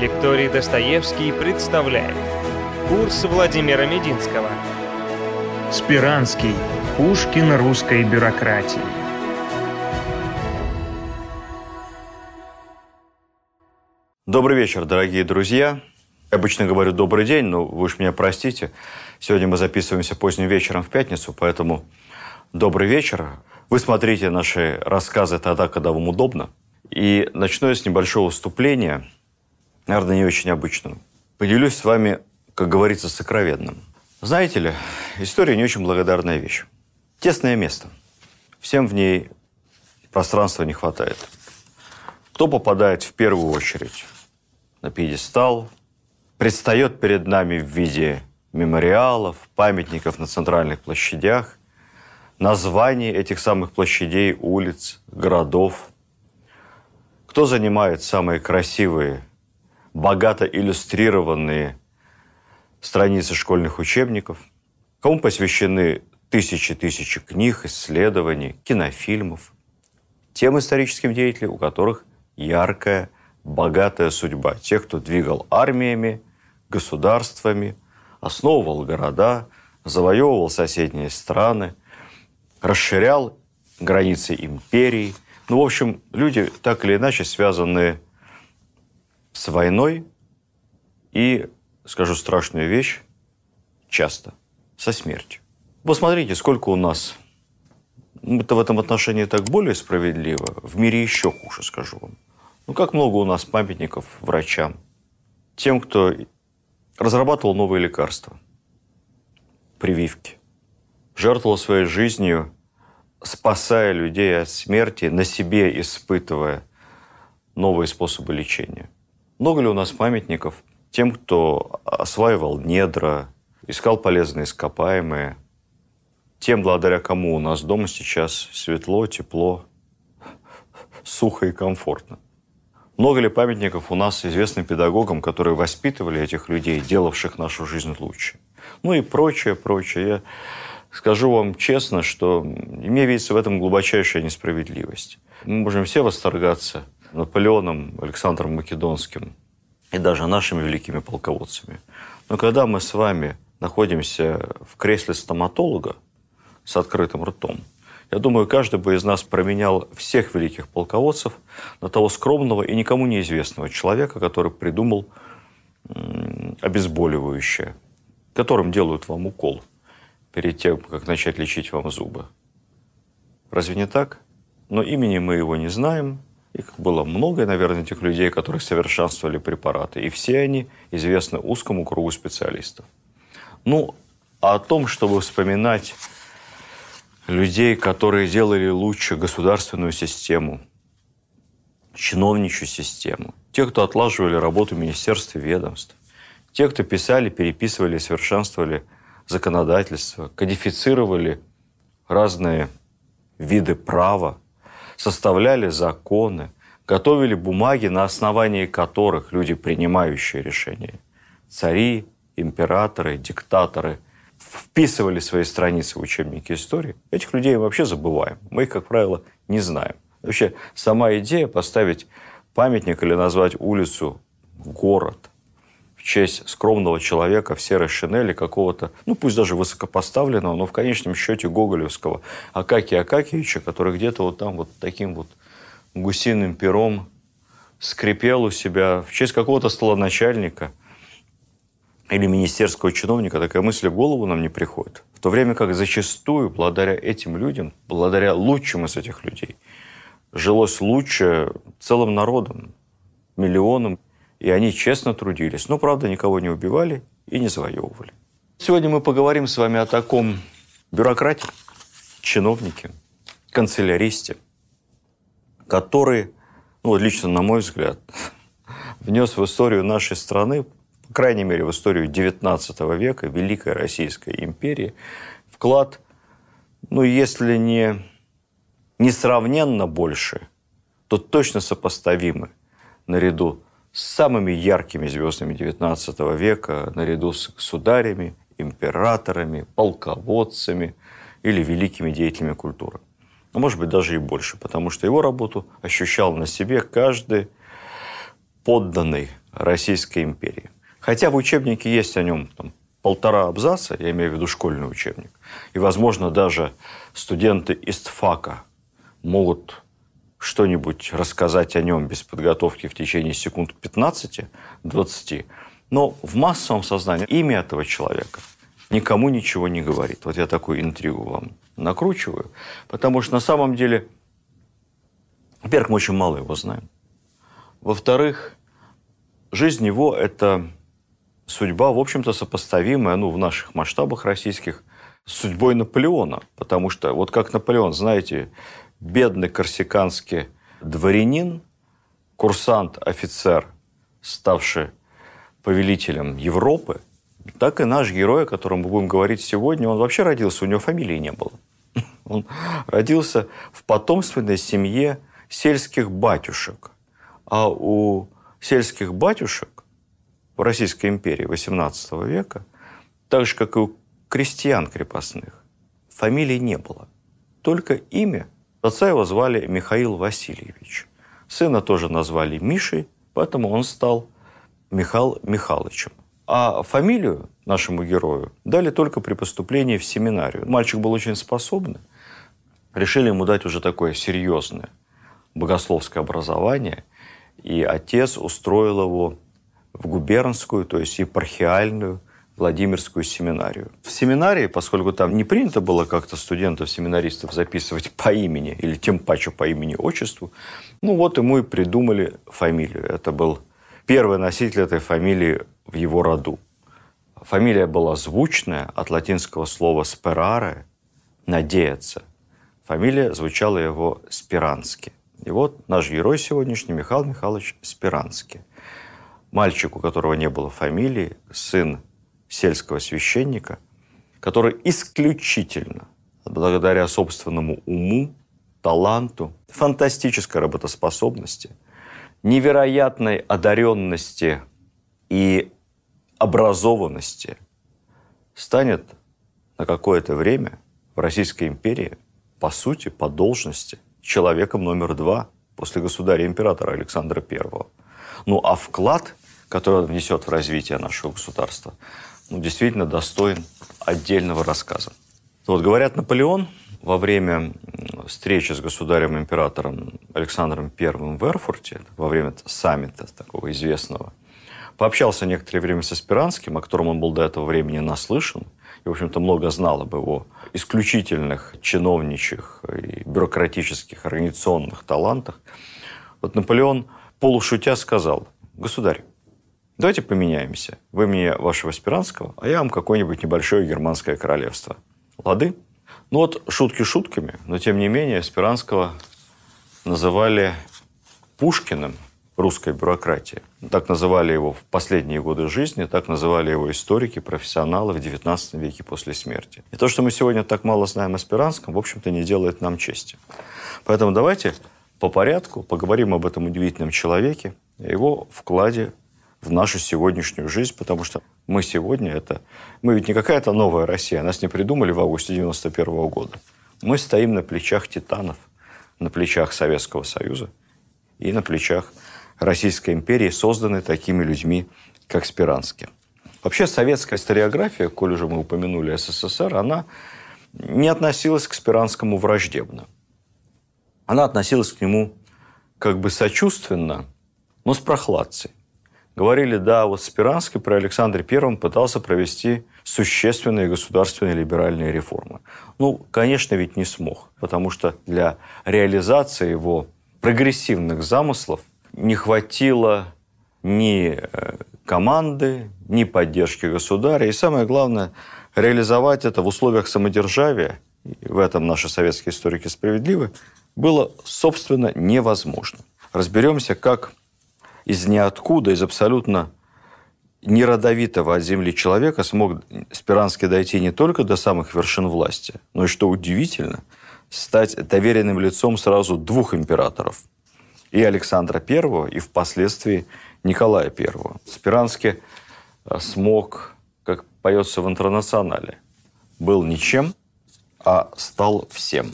Лекторий Достоевский представляет Курс Владимира Мединского Спиранский. Пушкин русской бюрократии. Добрый вечер, дорогие друзья. Я обычно говорю «добрый день», но вы уж меня простите. Сегодня мы записываемся поздним вечером в пятницу, поэтому добрый вечер. Вы смотрите наши рассказы тогда, когда вам удобно. И начну я с небольшого вступления, наверное, не очень обычного. Поделюсь с вами, как говорится, сокровенным. Знаете ли, история не очень благодарная вещь. Тесное место. Всем в ней пространства не хватает. Кто попадает в первую очередь на пьедестал, предстает перед нами в виде мемориалов, памятников на центральных площадях, названий этих самых площадей, улиц, городов. Кто занимает самые красивые, богато иллюстрированные страницы школьных учебников, кому посвящены тысячи-тысячи книг, исследований, кинофильмов, тем историческим деятелям, у которых яркая, богатая судьба. Тех, кто двигал армиями, государствами, основывал города, завоевывал соседние страны, расширял границы империй. Ну, в общем, люди так или иначе связаны с войной и, скажу страшную вещь, часто со смертью. Посмотрите, сколько у нас это в этом отношении так более справедливо. В мире еще хуже, скажу вам. Ну, как много у нас памятников врачам, тем, кто разрабатывал новые лекарства, прививки, жертвовал своей жизнью, спасая людей от смерти, на себе испытывая новые способы лечения. Много ли у нас памятников тем, кто осваивал недра, искал полезные ископаемые, тем, благодаря кому у нас дома сейчас светло, тепло, сухо и комфортно. Много ли памятников у нас известным педагогам, которые воспитывали этих людей, делавших нашу жизнь лучше? Ну и прочее, прочее. Я скажу вам честно, что мне видится в этом глубочайшая несправедливость. Мы можем все восторгаться Наполеоном, Александром Македонским и даже нашими великими полководцами. Но когда мы с вами находимся в кресле стоматолога, с открытым ртом. Я думаю, каждый бы из нас променял всех великих полководцев на того скромного и никому неизвестного человека, который придумал обезболивающее, которым делают вам укол перед тем, как начать лечить вам зубы. Разве не так? Но имени мы его не знаем. Их было много, наверное, этих людей, которые совершенствовали препараты. И все они известны узкому кругу специалистов. Ну, а о том, чтобы вспоминать людей, которые делали лучше государственную систему, чиновничью систему, те, кто отлаживали работу министерств и ведомств, те, кто писали, переписывали, совершенствовали законодательство, кодифицировали разные виды права, составляли законы, готовили бумаги, на основании которых люди, принимающие решения, цари, императоры, диктаторы – вписывали свои страницы в учебники истории, этих людей мы вообще забываем. Мы их, как правило, не знаем. Вообще, сама идея поставить памятник или назвать улицу город в честь скромного человека в серой шинели какого-то, ну пусть даже высокопоставленного, но в конечном счете гоголевского Акакия Акакевича, который где-то вот там вот таким вот гусиным пером скрипел у себя в честь какого-то столоначальника – или министерского чиновника такая мысль в голову нам не приходит. В то время как зачастую, благодаря этим людям, благодаря лучшим из этих людей, жилось лучше целым народом, миллионам, и они честно трудились. Но, правда, никого не убивали и не завоевывали. Сегодня мы поговорим с вами о таком бюрократе, чиновнике, канцеляристе, который, ну, лично на мой взгляд, внес в историю нашей страны по крайней мере, в историю XIX века, Великой Российской империи, вклад, ну, если не несравненно больше, то точно сопоставимы наряду с самыми яркими звездами XIX века, наряду с государями, императорами, полководцами или великими деятелями культуры. А может быть, даже и больше, потому что его работу ощущал на себе каждый подданный Российской империи. Хотя в учебнике есть о нем там, полтора абзаца, я имею в виду школьный учебник. И, возможно, даже студенты ИСТФАКа могут что-нибудь рассказать о нем без подготовки в течение секунд 15-20. Но в массовом сознании имя этого человека никому ничего не говорит. Вот я такую интригу вам накручиваю. Потому что на самом деле, во-первых, мы очень мало его знаем. Во-вторых, жизнь его – это судьба, в общем-то, сопоставимая, ну, в наших масштабах российских, с судьбой Наполеона. Потому что, вот как Наполеон, знаете, бедный корсиканский дворянин, курсант, офицер, ставший повелителем Европы, так и наш герой, о котором мы будем говорить сегодня, он вообще родился, у него фамилии не было. Он родился в потомственной семье сельских батюшек. А у сельских батюшек в Российской империи XVIII века, так же, как и у крестьян крепостных, фамилии не было. Только имя. Отца его звали Михаил Васильевич. Сына тоже назвали Мишей, поэтому он стал Михаил Михайловичем. А фамилию нашему герою дали только при поступлении в семинарию. Мальчик был очень способный. Решили ему дать уже такое серьезное богословское образование. И отец устроил его в губернскую, то есть епархиальную Владимирскую семинарию. В семинарии, поскольку там не принято было как-то студентов-семинаристов записывать по имени, или тем паче по имени-отчеству, ну вот ему и придумали фамилию. Это был первый носитель этой фамилии в его роду. Фамилия была звучная, от латинского слова «sperare» – «надеяться». Фамилия звучала его Спирански. И вот наш герой сегодняшний Михаил Михайлович Спиранский. Мальчик, у которого не было фамилии, сын сельского священника, который исключительно благодаря собственному уму, таланту, фантастической работоспособности, невероятной одаренности и образованности станет на какое-то время в Российской империи, по сути, по должности, человеком номер два после государя-императора Александра I. Ну а вклад, который он внесет в развитие нашего государства, ну, действительно достоин отдельного рассказа. Вот говорят, Наполеон во время встречи с государем-императором Александром I в Эрфурте, во время саммита такого известного, пообщался некоторое время со Спиранским, о котором он был до этого времени наслышан, и, в общем-то, много знал об его исключительных чиновничьих и бюрократических организационных талантах. Вот Наполеон полушутя сказал, государь, Давайте поменяемся. Вы мне вашего Спиранского, а я вам какое-нибудь небольшое германское королевство. Лады? Ну вот шутки шутками, но тем не менее Спиранского называли Пушкиным русской бюрократии. Так называли его в последние годы жизни, так называли его историки, профессионалы в XIX веке после смерти. И то, что мы сегодня так мало знаем о Спиранском, в общем-то, не делает нам чести. Поэтому давайте по порядку поговорим об этом удивительном человеке, о его вкладе в нашу сегодняшнюю жизнь, потому что мы сегодня это... Мы ведь не какая-то новая Россия, нас не придумали в августе 91 -го года. Мы стоим на плечах титанов, на плечах Советского Союза и на плечах Российской империи, созданной такими людьми, как Спиранский. Вообще советская историография, коль уже мы упомянули СССР, она не относилась к Спиранскому враждебно. Она относилась к нему как бы сочувственно, но с прохладцей. Говорили, да, вот Спиранский при Александре Первом пытался провести существенные государственные либеральные реформы. Ну, конечно, ведь не смог, потому что для реализации его прогрессивных замыслов не хватило ни э, команды, ни поддержки государя. И самое главное, реализовать это в условиях самодержавия, в этом наши советские историки справедливы, было, собственно, невозможно. Разберемся, как из ниоткуда, из абсолютно неродовитого от земли человека смог Спиранский дойти не только до самых вершин власти, но и, что удивительно, стать доверенным лицом сразу двух императоров. И Александра I, и впоследствии Николая I. Спиранский э, смог, как поется в интернационале, был ничем, а стал всем.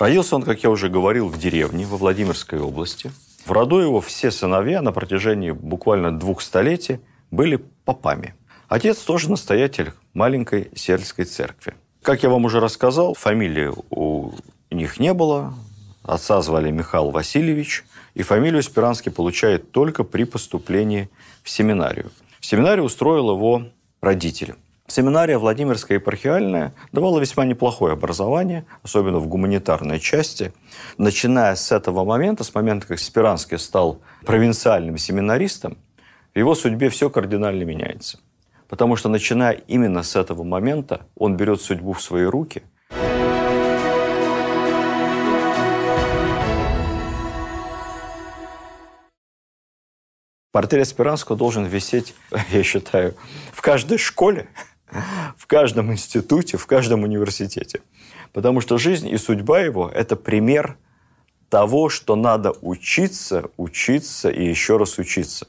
Родился он, как я уже говорил, в деревне во Владимирской области – В роду его все сыновья на протяжении буквально двух столетий были попами. Отец тоже настоятель маленькой сельской церкви. Как я вам уже рассказал, фамилии у них не было. Отца звали Михаил Васильевич. И фамилию Спиранский получает только при поступлении в семинарию. В семинарию устроил его родители. Семинария Владимирская епархиальная давала весьма неплохое образование, особенно в гуманитарной части. Начиная с этого момента, с момента, как Спиранский стал провинциальным семинаристом, в его судьбе все кардинально меняется. Потому что, начиная именно с этого момента, он берет судьбу в свои руки. Портрет Спиранского должен висеть, я считаю, в каждой школе, в каждом институте, в каждом университете. Потому что жизнь и судьба его – это пример того, что надо учиться, учиться и еще раз учиться,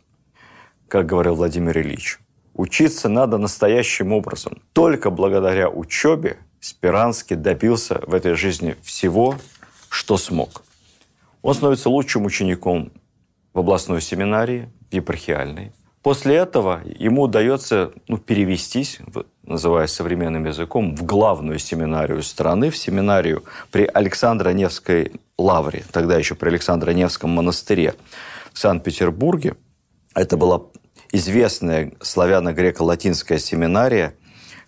как говорил Владимир Ильич. Учиться надо настоящим образом. Только благодаря учебе Спиранский добился в этой жизни всего, что смог. Он становится лучшим учеником в областной семинарии, епархиальной. После этого ему удается ну, перевестись, называясь современным языком, в главную семинарию страны, в семинарию при Александро-Невской лавре, тогда еще при Александро-Невском монастыре в Санкт-Петербурге. Это была известная славяно-греко-латинская семинария,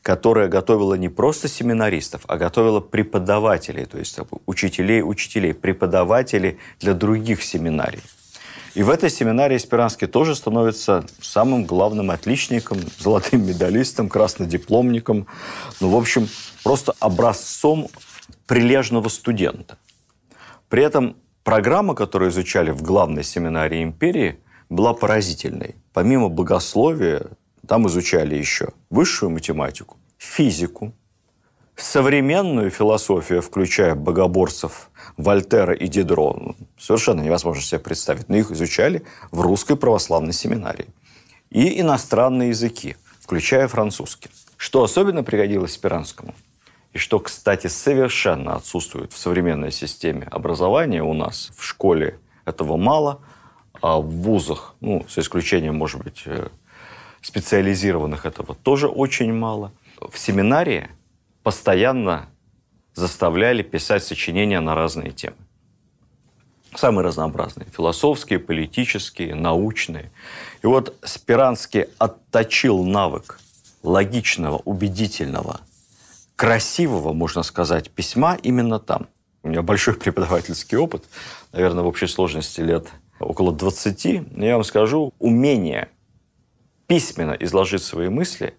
которая готовила не просто семинаристов, а готовила преподавателей, то есть учителей, учителей, преподавателей для других семинарий. И в этой семинарии Спиранский тоже становится самым главным отличником, золотым медалистом, краснодипломником. Ну, в общем, просто образцом прилежного студента. При этом программа, которую изучали в главной семинарии империи, была поразительной. Помимо богословия, там изучали еще высшую математику, физику, современную философию, включая богоборцев Вольтера и Дидро, ну, совершенно невозможно себе представить, но их изучали в русской православной семинарии. И иностранные языки, включая французский. Что особенно пригодилось Спиранскому, и что, кстати, совершенно отсутствует в современной системе образования у нас, в школе этого мало, а в вузах, ну, с исключением, может быть, э, специализированных этого тоже очень мало. В семинарии постоянно заставляли писать сочинения на разные темы. Самые разнообразные. Философские, политические, научные. И вот Спиранский отточил навык логичного, убедительного, красивого, можно сказать, письма именно там. У меня большой преподавательский опыт, наверное, в общей сложности лет около 20. Но я вам скажу, умение письменно изложить свои мысли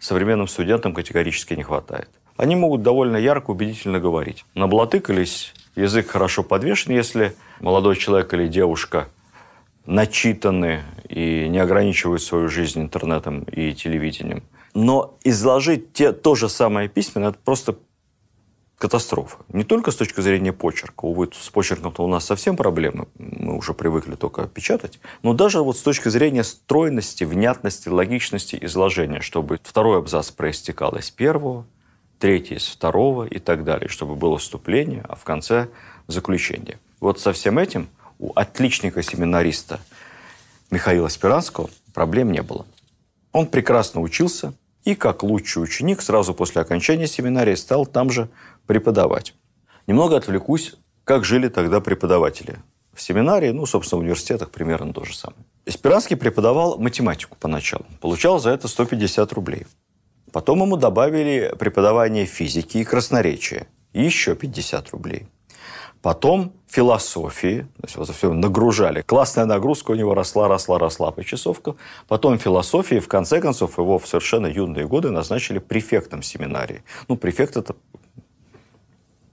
современным студентам категорически не хватает. Они могут довольно ярко, убедительно говорить. Наблатыкались, язык хорошо подвешен, если молодой человек или девушка начитаны и не ограничивают свою жизнь интернетом и телевидением. Но изложить те, то же самое письменно – это просто катастрофа. Не только с точки зрения почерка. Увы, с почерком-то у нас совсем проблемы. Мы уже привыкли только печатать. Но даже вот с точки зрения стройности, внятности, логичности изложения, чтобы второй абзац проистекал из первого, третий из второго и так далее, чтобы было вступление, а в конце заключение. Вот со всем этим у отличника-семинариста Михаила Спиранского проблем не было. Он прекрасно учился, и как лучший ученик сразу после окончания семинарии стал там же преподавать. Немного отвлекусь, как жили тогда преподаватели. В семинарии, ну, собственно, в университетах примерно то же самое. Эсперанский преподавал математику поначалу. Получал за это 150 рублей. Потом ему добавили преподавание физики и красноречия. Еще 50 рублей. Потом философии, то есть вот все нагружали. Классная нагрузка у него росла, росла, росла по часовкам. Потом философии, в конце концов, его в совершенно юные годы назначили префектом семинарии. Ну, префект – это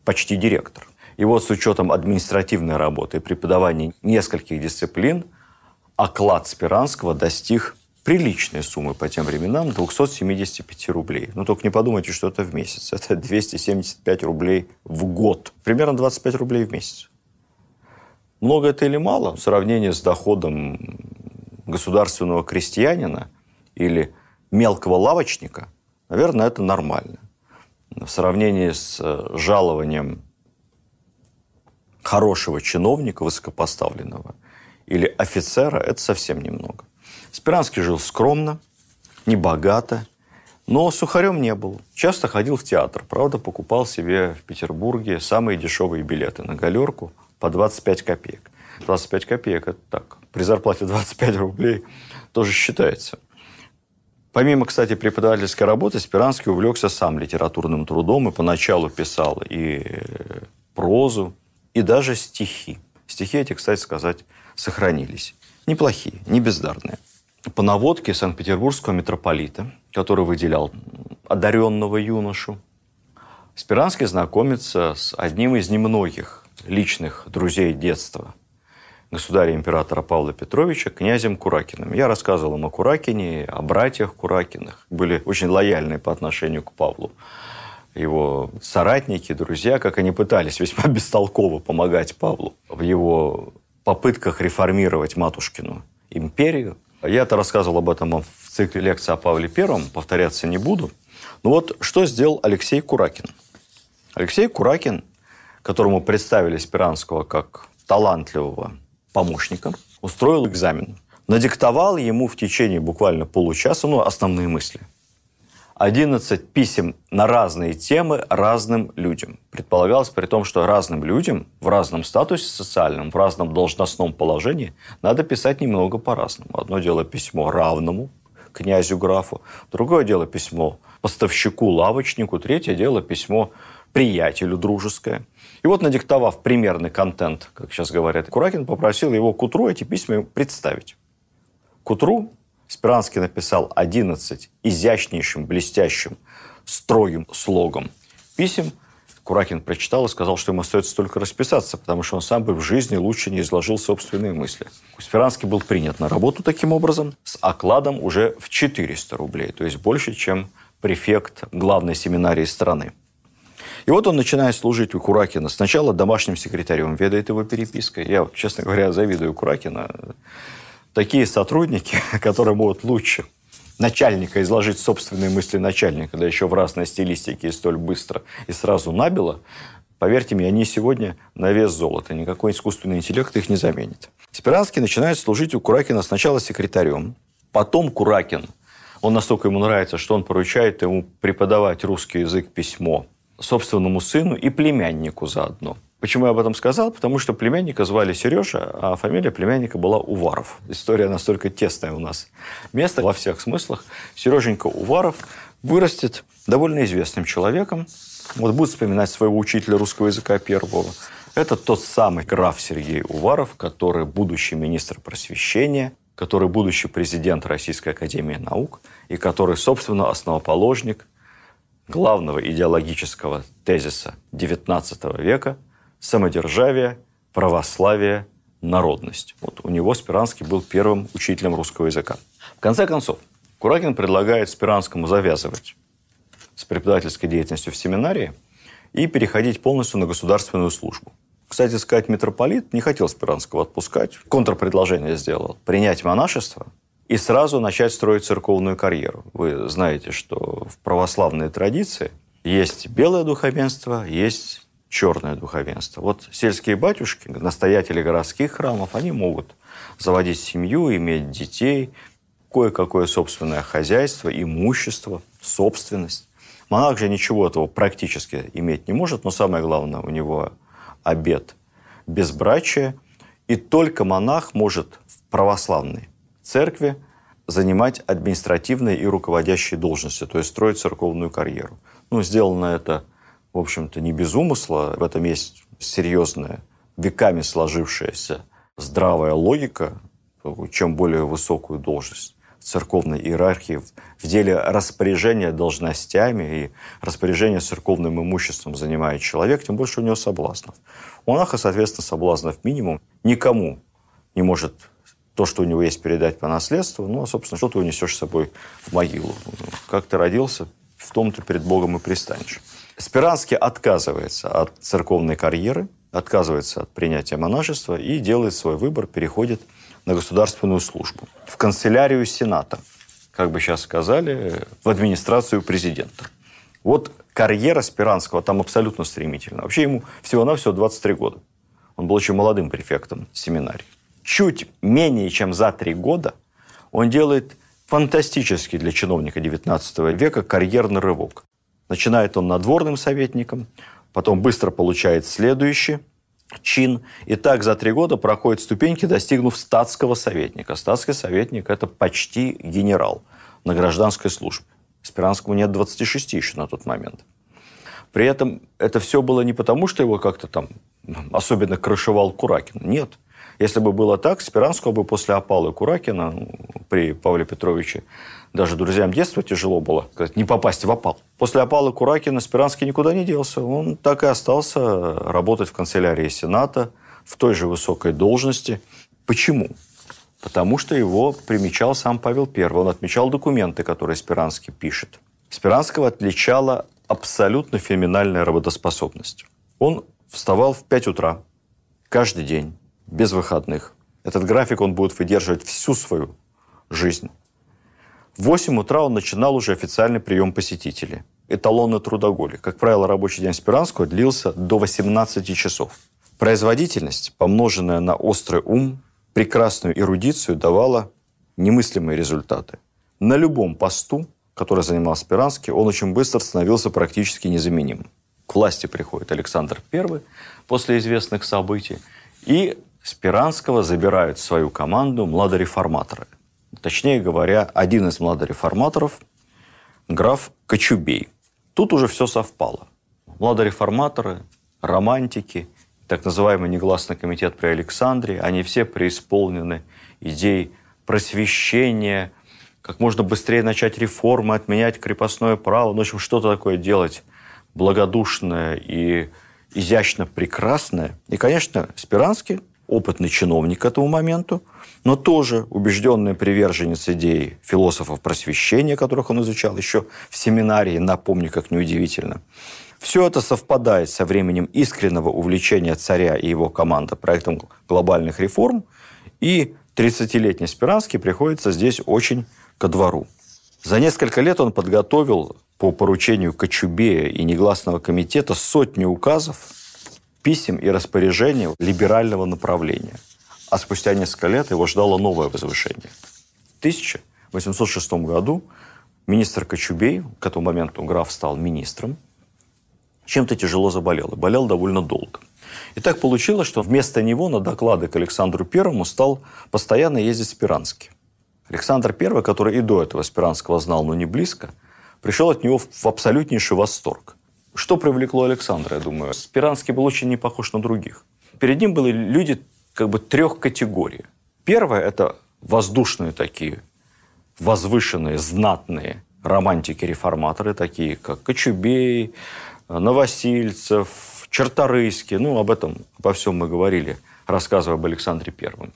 почти директор. И вот с учетом административной работы и преподавания нескольких дисциплин, оклад Спиранского достиг приличной суммы по тем временам 275 рублей. Ну, только не подумайте, что это в месяц. Это 275 рублей в год. Примерно 25 рублей в месяц. Много это или мало в сравнении с доходом государственного крестьянина или мелкого лавочника? Наверное, это нормально в сравнении с э, жалованием хорошего чиновника, высокопоставленного, или офицера – это совсем немного. Спиранский жил скромно, небогато, но сухарем не был. Часто ходил в театр. Правда, покупал себе в Петербурге самые дешевые билеты на галерку по 25 копеек. 25 копеек – это так. При зарплате 25 рублей тоже считается. Помимо, кстати, преподавательской работы, Спиранский увлекся сам литературным трудом и поначалу писал и э, прозу, и даже стихи. Стихи эти, кстати сказать, сохранились. Неплохие, не бездарные. По наводке Санкт-Петербургского митрополита, который выделял одаренного юношу, Спиранский знакомится с одним из немногих личных друзей детства государя-императора Павла Петровича, князем Куракиным. Я рассказывал им о Куракине, о братьях Куракиных. Были очень лояльны по отношению к Павлу. Его соратники, друзья, как они пытались весьма бестолково помогать Павлу в его попытках реформировать матушкину империю. Я-то рассказывал об этом в цикле лекций о Павле Первом, повторяться не буду. Но вот что сделал Алексей Куракин. Алексей Куракин, которому представили Спиранского как талантливого помощника, устроил экзамен. Надиктовал ему в течение буквально получаса ну, основные мысли – 11 писем на разные темы разным людям. Предполагалось при том, что разным людям в разном статусе социальном, в разном должностном положении надо писать немного по-разному. Одно дело письмо равному князю-графу, другое дело письмо поставщику-лавочнику, третье дело письмо приятелю дружеское. И вот, надиктовав примерный контент, как сейчас говорят, Куракин попросил его к утру эти письма представить. К утру Спиранский написал 11 изящнейшим, блестящим, строгим слогом писем. Куракин прочитал и сказал, что ему остается только расписаться, потому что он сам бы в жизни лучше не изложил собственные мысли. Спиранский был принят на работу таким образом с окладом уже в 400 рублей, то есть больше, чем префект главной семинарии страны. И вот он начинает служить у Куракина. Сначала домашним секретарем ведает его перепиской. Я, честно говоря, завидую Куракина такие сотрудники, которые могут лучше начальника изложить собственные мысли начальника, да еще в разной стилистике и столь быстро, и сразу набело, поверьте мне, они сегодня на вес золота. Никакой искусственный интеллект их не заменит. Спиранский начинает служить у Куракина сначала секретарем, потом Куракин, он настолько ему нравится, что он поручает ему преподавать русский язык письмо собственному сыну и племяннику заодно – Почему я об этом сказал? Потому что племянника звали Сережа, а фамилия племянника была Уваров. История настолько тесная у нас. Место во всех смыслах. Сереженька Уваров вырастет довольно известным человеком. Вот будет вспоминать своего учителя русского языка первого. Это тот самый граф Сергей Уваров, который будущий министр просвещения, который будущий президент Российской Академии Наук и который, собственно, основоположник главного идеологического тезиса XIX века – самодержавие, православие, народность. Вот у него Спиранский был первым учителем русского языка. В конце концов, Куракин предлагает Спиранскому завязывать с преподавательской деятельностью в семинарии и переходить полностью на государственную службу. Кстати сказать, митрополит не хотел Спиранского отпускать. Контрпредложение сделал. Принять монашество и сразу начать строить церковную карьеру. Вы знаете, что в православной традиции есть белое духовенство, есть черное духовенство. Вот сельские батюшки, настоятели городских храмов, они могут заводить семью, иметь детей, кое-какое собственное хозяйство, имущество, собственность. Монах же ничего этого практически иметь не может, но самое главное, у него обед безбрачия, и только монах может в православной церкви занимать административные и руководящие должности, то есть строить церковную карьеру. Ну, сделано это в общем-то, не без умысла. В этом есть серьезная, веками сложившаяся здравая логика. Чем более высокую должность в церковной иерархии, в деле распоряжения должностями и распоряжения церковным имуществом занимает человек, тем больше у него соблазнов. У монаха, соответственно, соблазнов минимум. Никому не может то, что у него есть, передать по наследству, ну, а, собственно, что ты унесешь с собой в могилу. Как ты родился, в том ты перед Богом и пристанешь. Спиранский отказывается от церковной карьеры, отказывается от принятия монашества и делает свой выбор, переходит на государственную службу. В канцелярию Сената, как бы сейчас сказали, в администрацию президента. Вот карьера Спиранского там абсолютно стремительна. Вообще ему всего-навсего 23 года. Он был очень молодым префектом семинарии. Чуть менее чем за три года он делает фантастический для чиновника XIX века карьерный рывок. Начинает он надворным советником, потом быстро получает следующий чин. И так за три года проходит ступеньки, достигнув статского советника. Статский советник – это почти генерал на гражданской службе. Спиранскому нет 26 еще на тот момент. При этом это все было не потому, что его как-то там особенно крышевал Куракин. Нет. Если бы было так, Спиранского бы после опалы Куракина ну, при Павле Петровиче даже друзьям детства тяжело было не попасть в опал. После опалы Куракина Спиранский никуда не делся. Он так и остался работать в канцелярии Сената в той же высокой должности. Почему? Потому что его примечал сам Павел I. Он отмечал документы, которые Спиранский пишет. Спиранского отличала абсолютно феноменальная работоспособность. Он вставал в 5 утра каждый день, без выходных. Этот график он будет выдерживать всю свою жизнь. В 8 утра он начинал уже официальный прием посетителей. Эталонный трудоголик. Как правило, рабочий день Спиранского длился до 18 часов. Производительность, помноженная на острый ум, прекрасную эрудицию, давала немыслимые результаты. На любом посту, который занимал Спиранский, он очень быстро становился практически незаменимым. К власти приходит Александр I после известных событий, и Спиранского забирают в свою команду младореформаторы. Точнее говоря, один из младореформаторов – граф Кочубей. Тут уже все совпало. Младореформаторы, романтики, так называемый негласный комитет при Александре, они все преисполнены идей просвещения, как можно быстрее начать реформы, отменять крепостное право, ну, в общем, что-то такое делать благодушное и изящно прекрасное. И, конечно, Спиранский, опытный чиновник к этому моменту, но тоже убежденный приверженец идей философов просвещения, которых он изучал еще в семинарии, напомню, как неудивительно. Все это совпадает со временем искреннего увлечения царя и его команды проектом глобальных реформ, и 30-летний Спиранский приходится здесь очень ко двору. За несколько лет он подготовил по поручению Кочубея и негласного комитета сотни указов, писем и распоряжений либерального направления – а спустя несколько лет его ждало новое возвышение. В 1806 году министр Кочубей, к этому моменту граф стал министром, чем-то тяжело заболел. И болел довольно долго. И так получилось, что вместо него на доклады к Александру Первому стал постоянно ездить Спиранский. Александр I, который и до этого Спиранского знал, но не близко, пришел от него в абсолютнейший восторг. Что привлекло Александра, я думаю? Спиранский был очень не похож на других. Перед ним были люди как бы трех категорий. Первое – это воздушные такие, возвышенные, знатные романтики-реформаторы, такие как Кочубей, Новосильцев, Черторыйский. Ну, об этом, обо всем мы говорили, рассказывая об Александре Первом.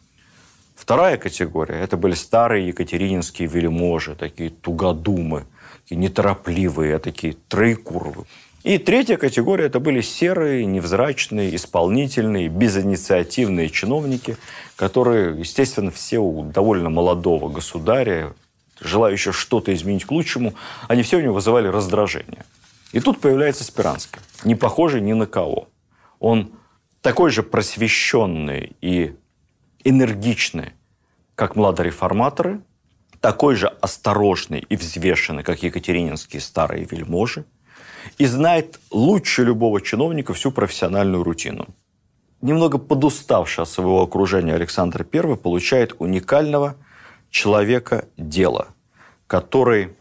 Вторая категория – это были старые екатерининские вельможи, такие тугодумы, такие неторопливые, такие троекуровы. И третья категория – это были серые, невзрачные, исполнительные, безинициативные чиновники, которые, естественно, все у довольно молодого государя, желающего что-то изменить к лучшему, они все у него вызывали раздражение. И тут появляется Спиранский, не похожий ни на кого. Он такой же просвещенный и энергичный, как младореформаторы, такой же осторожный и взвешенный, как екатерининские старые вельможи – и знает лучше любого чиновника всю профессиональную рутину. Немного подуставший от своего окружения Александр I получает уникального человека дела, который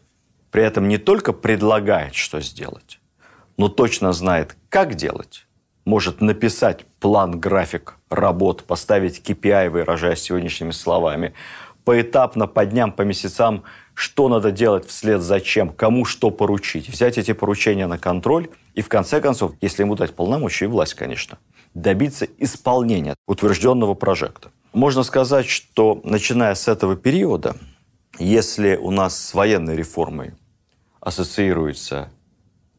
при этом не только предлагает, что сделать, но точно знает, как делать, может написать план, график работ, поставить KPI, выражаясь сегодняшними словами, поэтапно по дням, по месяцам что надо делать вслед за чем, кому что поручить, взять эти поручения на контроль и, в конце концов, если ему дать полномочия и власть, конечно, добиться исполнения утвержденного прожекта. Можно сказать, что начиная с этого периода, если у нас с военной реформой ассоциируется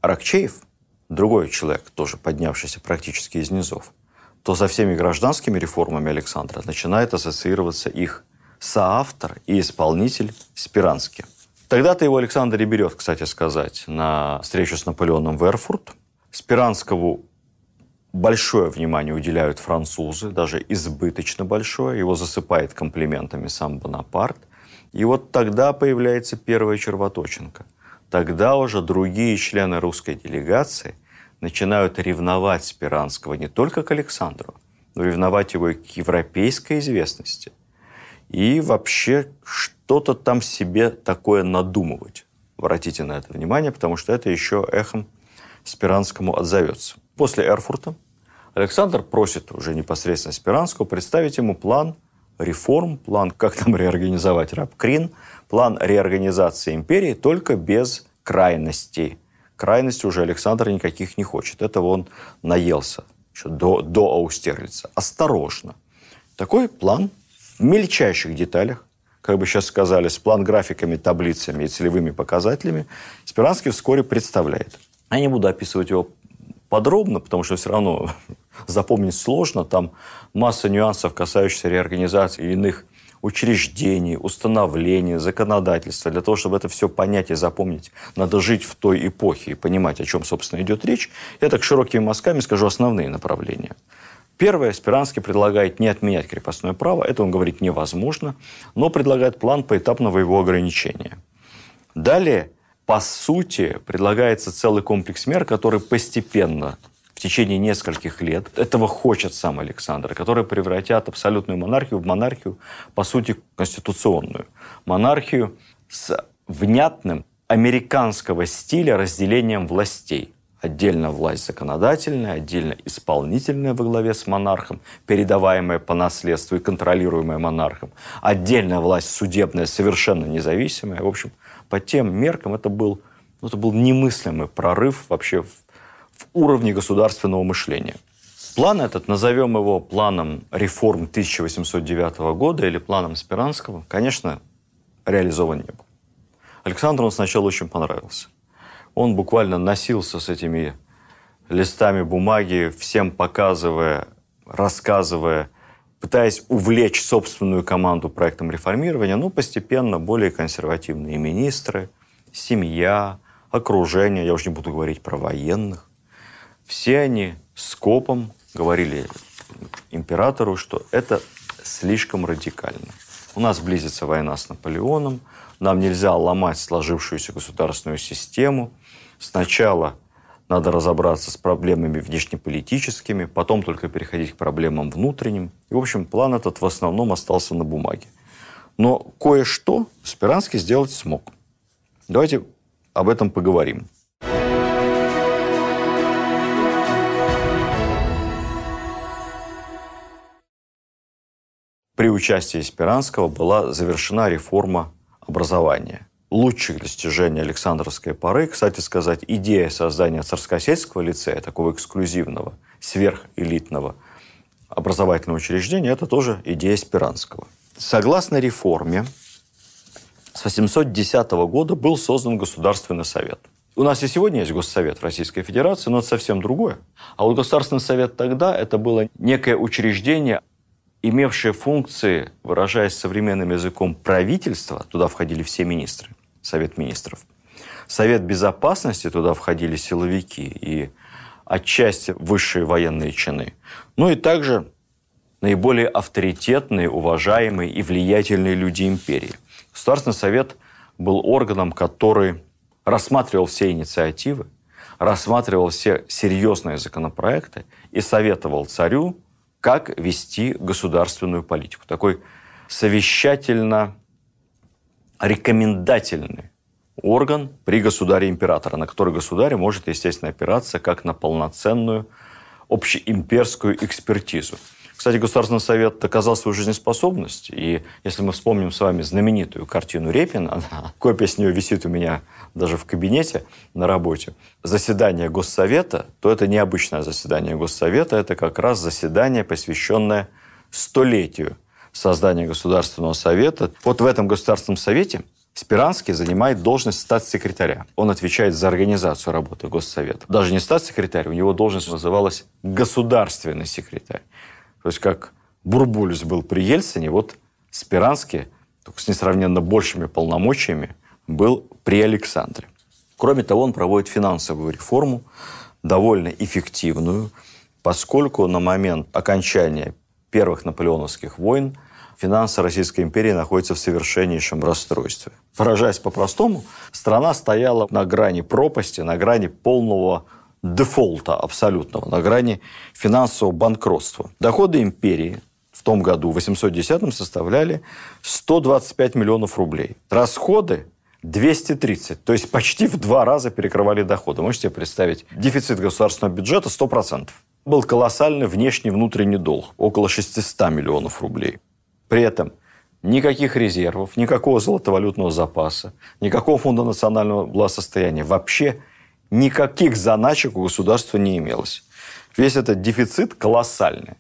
Аракчеев, другой человек, тоже поднявшийся практически из низов, то со всеми гражданскими реформами Александра начинает ассоциироваться их соавтор и исполнитель Спиранский. Тогда-то его Александр и берет, кстати сказать, на встречу с Наполеоном в Эрфурт. Спиранскому большое внимание уделяют французы, даже избыточно большое. Его засыпает комплиментами сам Бонапарт. И вот тогда появляется первая червоточинка. Тогда уже другие члены русской делегации начинают ревновать Спиранского не только к Александру, но ревновать его и к европейской известности. И вообще что-то там себе такое надумывать. Обратите на это внимание, потому что это еще эхом Спиранскому отзовется. После Эрфурта Александр просит уже непосредственно Спиранского представить ему план реформ, план, как там реорганизовать Рабкрин, план реорганизации империи, только без крайностей. Крайности уже Александр никаких не хочет. Этого он наелся еще до, до Аустерлица. Осторожно. Такой план в мельчайших деталях, как бы сейчас сказали, с план графиками, таблицами и целевыми показателями, Спиранский вскоре представляет. Я не буду описывать его подробно, потому что все равно запомнить сложно. Там масса нюансов, касающихся реорганизации иных учреждений, установлений, законодательства. Для того, чтобы это все понять и запомнить, надо жить в той эпохе и понимать, о чем, собственно, идет речь. Я так широкими мазками скажу основные направления. Первое, Спиранский предлагает не отменять крепостное право. Это, он говорит, невозможно, но предлагает план поэтапного его ограничения. Далее, по сути, предлагается целый комплекс мер, который постепенно в течение нескольких лет, этого хочет сам Александр, которые превратят абсолютную монархию в монархию, по сути, конституционную. Монархию с внятным американского стиля разделением властей. Отдельно власть законодательная, отдельно исполнительная во главе с монархом, передаваемая по наследству и контролируемая монархом. Отдельная власть судебная, совершенно независимая. В общем, по тем меркам это был, ну, это был немыслимый прорыв вообще в, в уровне государственного мышления. План этот, назовем его планом реформ 1809 года или планом Спиранского, конечно, реализован не был. Александру он сначала очень понравился. Он буквально носился с этими листами бумаги, всем показывая, рассказывая, пытаясь увлечь собственную команду проектом реформирования, но постепенно более консервативные министры, семья, окружение, я уже не буду говорить про военных, все они скопом говорили императору, что это слишком радикально. У нас близится война с Наполеоном, нам нельзя ломать сложившуюся государственную систему. Сначала надо разобраться с проблемами внешнеполитическими, потом только переходить к проблемам внутренним. И, в общем, план этот в основном остался на бумаге. Но кое-что Спиранский сделать смог. Давайте об этом поговорим. При участии Спиранского была завершена реформа образования лучших достижений Александровской поры. Кстати сказать, идея создания царскосельского лицея, такого эксклюзивного, сверхэлитного образовательного учреждения, это тоже идея Спиранского. Согласно реформе, с 810 года был создан Государственный совет. У нас и сегодня есть Госсовет в Российской Федерации, но это совсем другое. А вот Государственный совет тогда это было некое учреждение, имевшее функции, выражаясь современным языком, правительства, туда входили все министры, Совет министров. Совет безопасности, туда входили силовики и отчасти высшие военные чины. Ну и также наиболее авторитетные, уважаемые и влиятельные люди империи. Государственный совет был органом, который рассматривал все инициативы, рассматривал все серьезные законопроекты и советовал царю, как вести государственную политику. Такой совещательно рекомендательный орган при государе-императора, на который государь может, естественно, опираться как на полноценную общеимперскую экспертизу. Кстати, Государственный совет доказал свою жизнеспособность. И если мы вспомним с вами знаменитую картину Репина, копия с нее висит у меня даже в кабинете на работе, заседание Госсовета, то это необычное заседание Госсовета, это как раз заседание, посвященное столетию создания Государственного совета. Вот в этом Государственном совете Спиранский занимает должность статс-секретаря. Он отвечает за организацию работы Госсовета. Даже не статс-секретарь, у него должность называлась государственный секретарь. То есть как Бурбулис был при Ельцине, вот Спиранский, только с несравненно большими полномочиями, был при Александре. Кроме того, он проводит финансовую реформу, довольно эффективную, поскольку на момент окончания первых наполеоновских войн финансы Российской империи находятся в совершеннейшем расстройстве. Выражаясь по-простому, страна стояла на грани пропасти, на грани полного дефолта абсолютного, на грани финансового банкротства. Доходы империи в том году, в 810-м, составляли 125 миллионов рублей. Расходы 230, то есть почти в два раза перекрывали доходы. Можете себе представить, дефицит государственного бюджета 100%. Был колоссальный внешний и внутренний долг, около 600 миллионов рублей. При этом никаких резервов, никакого золотовалютного запаса, никакого фонда национального благосостояния, вообще никаких заначек у государства не имелось. Весь этот дефицит колоссальный.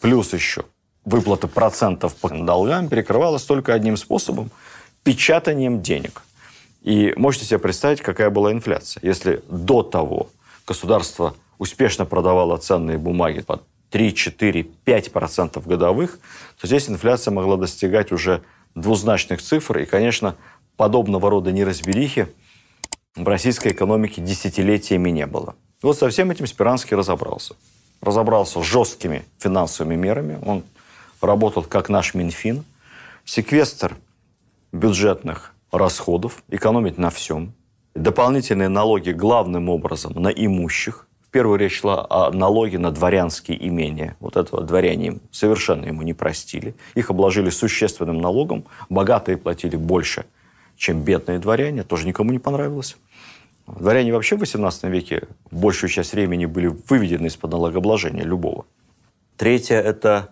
Плюс еще выплата процентов по долгам перекрывалась только одним способом – печатанием денег – и можете себе представить, какая была инфляция. Если до того государство успешно продавало ценные бумаги под 3, 4, 5 процентов годовых, то здесь инфляция могла достигать уже двузначных цифр. И, конечно, подобного рода неразберихи в российской экономике десятилетиями не было. И вот со всем этим Спиранский разобрался. Разобрался с жесткими финансовыми мерами. Он работал как наш Минфин. Секвестр бюджетных расходов, экономить на всем. Дополнительные налоги главным образом на имущих. Первую речь шла о налоге на дворянские имения. Вот этого дворяне совершенно ему не простили. Их обложили существенным налогом. Богатые платили больше, чем бедные дворяне. Тоже никому не понравилось. Дворяне вообще в XVIII веке большую часть времени были выведены из-под налогообложения любого. Третье – это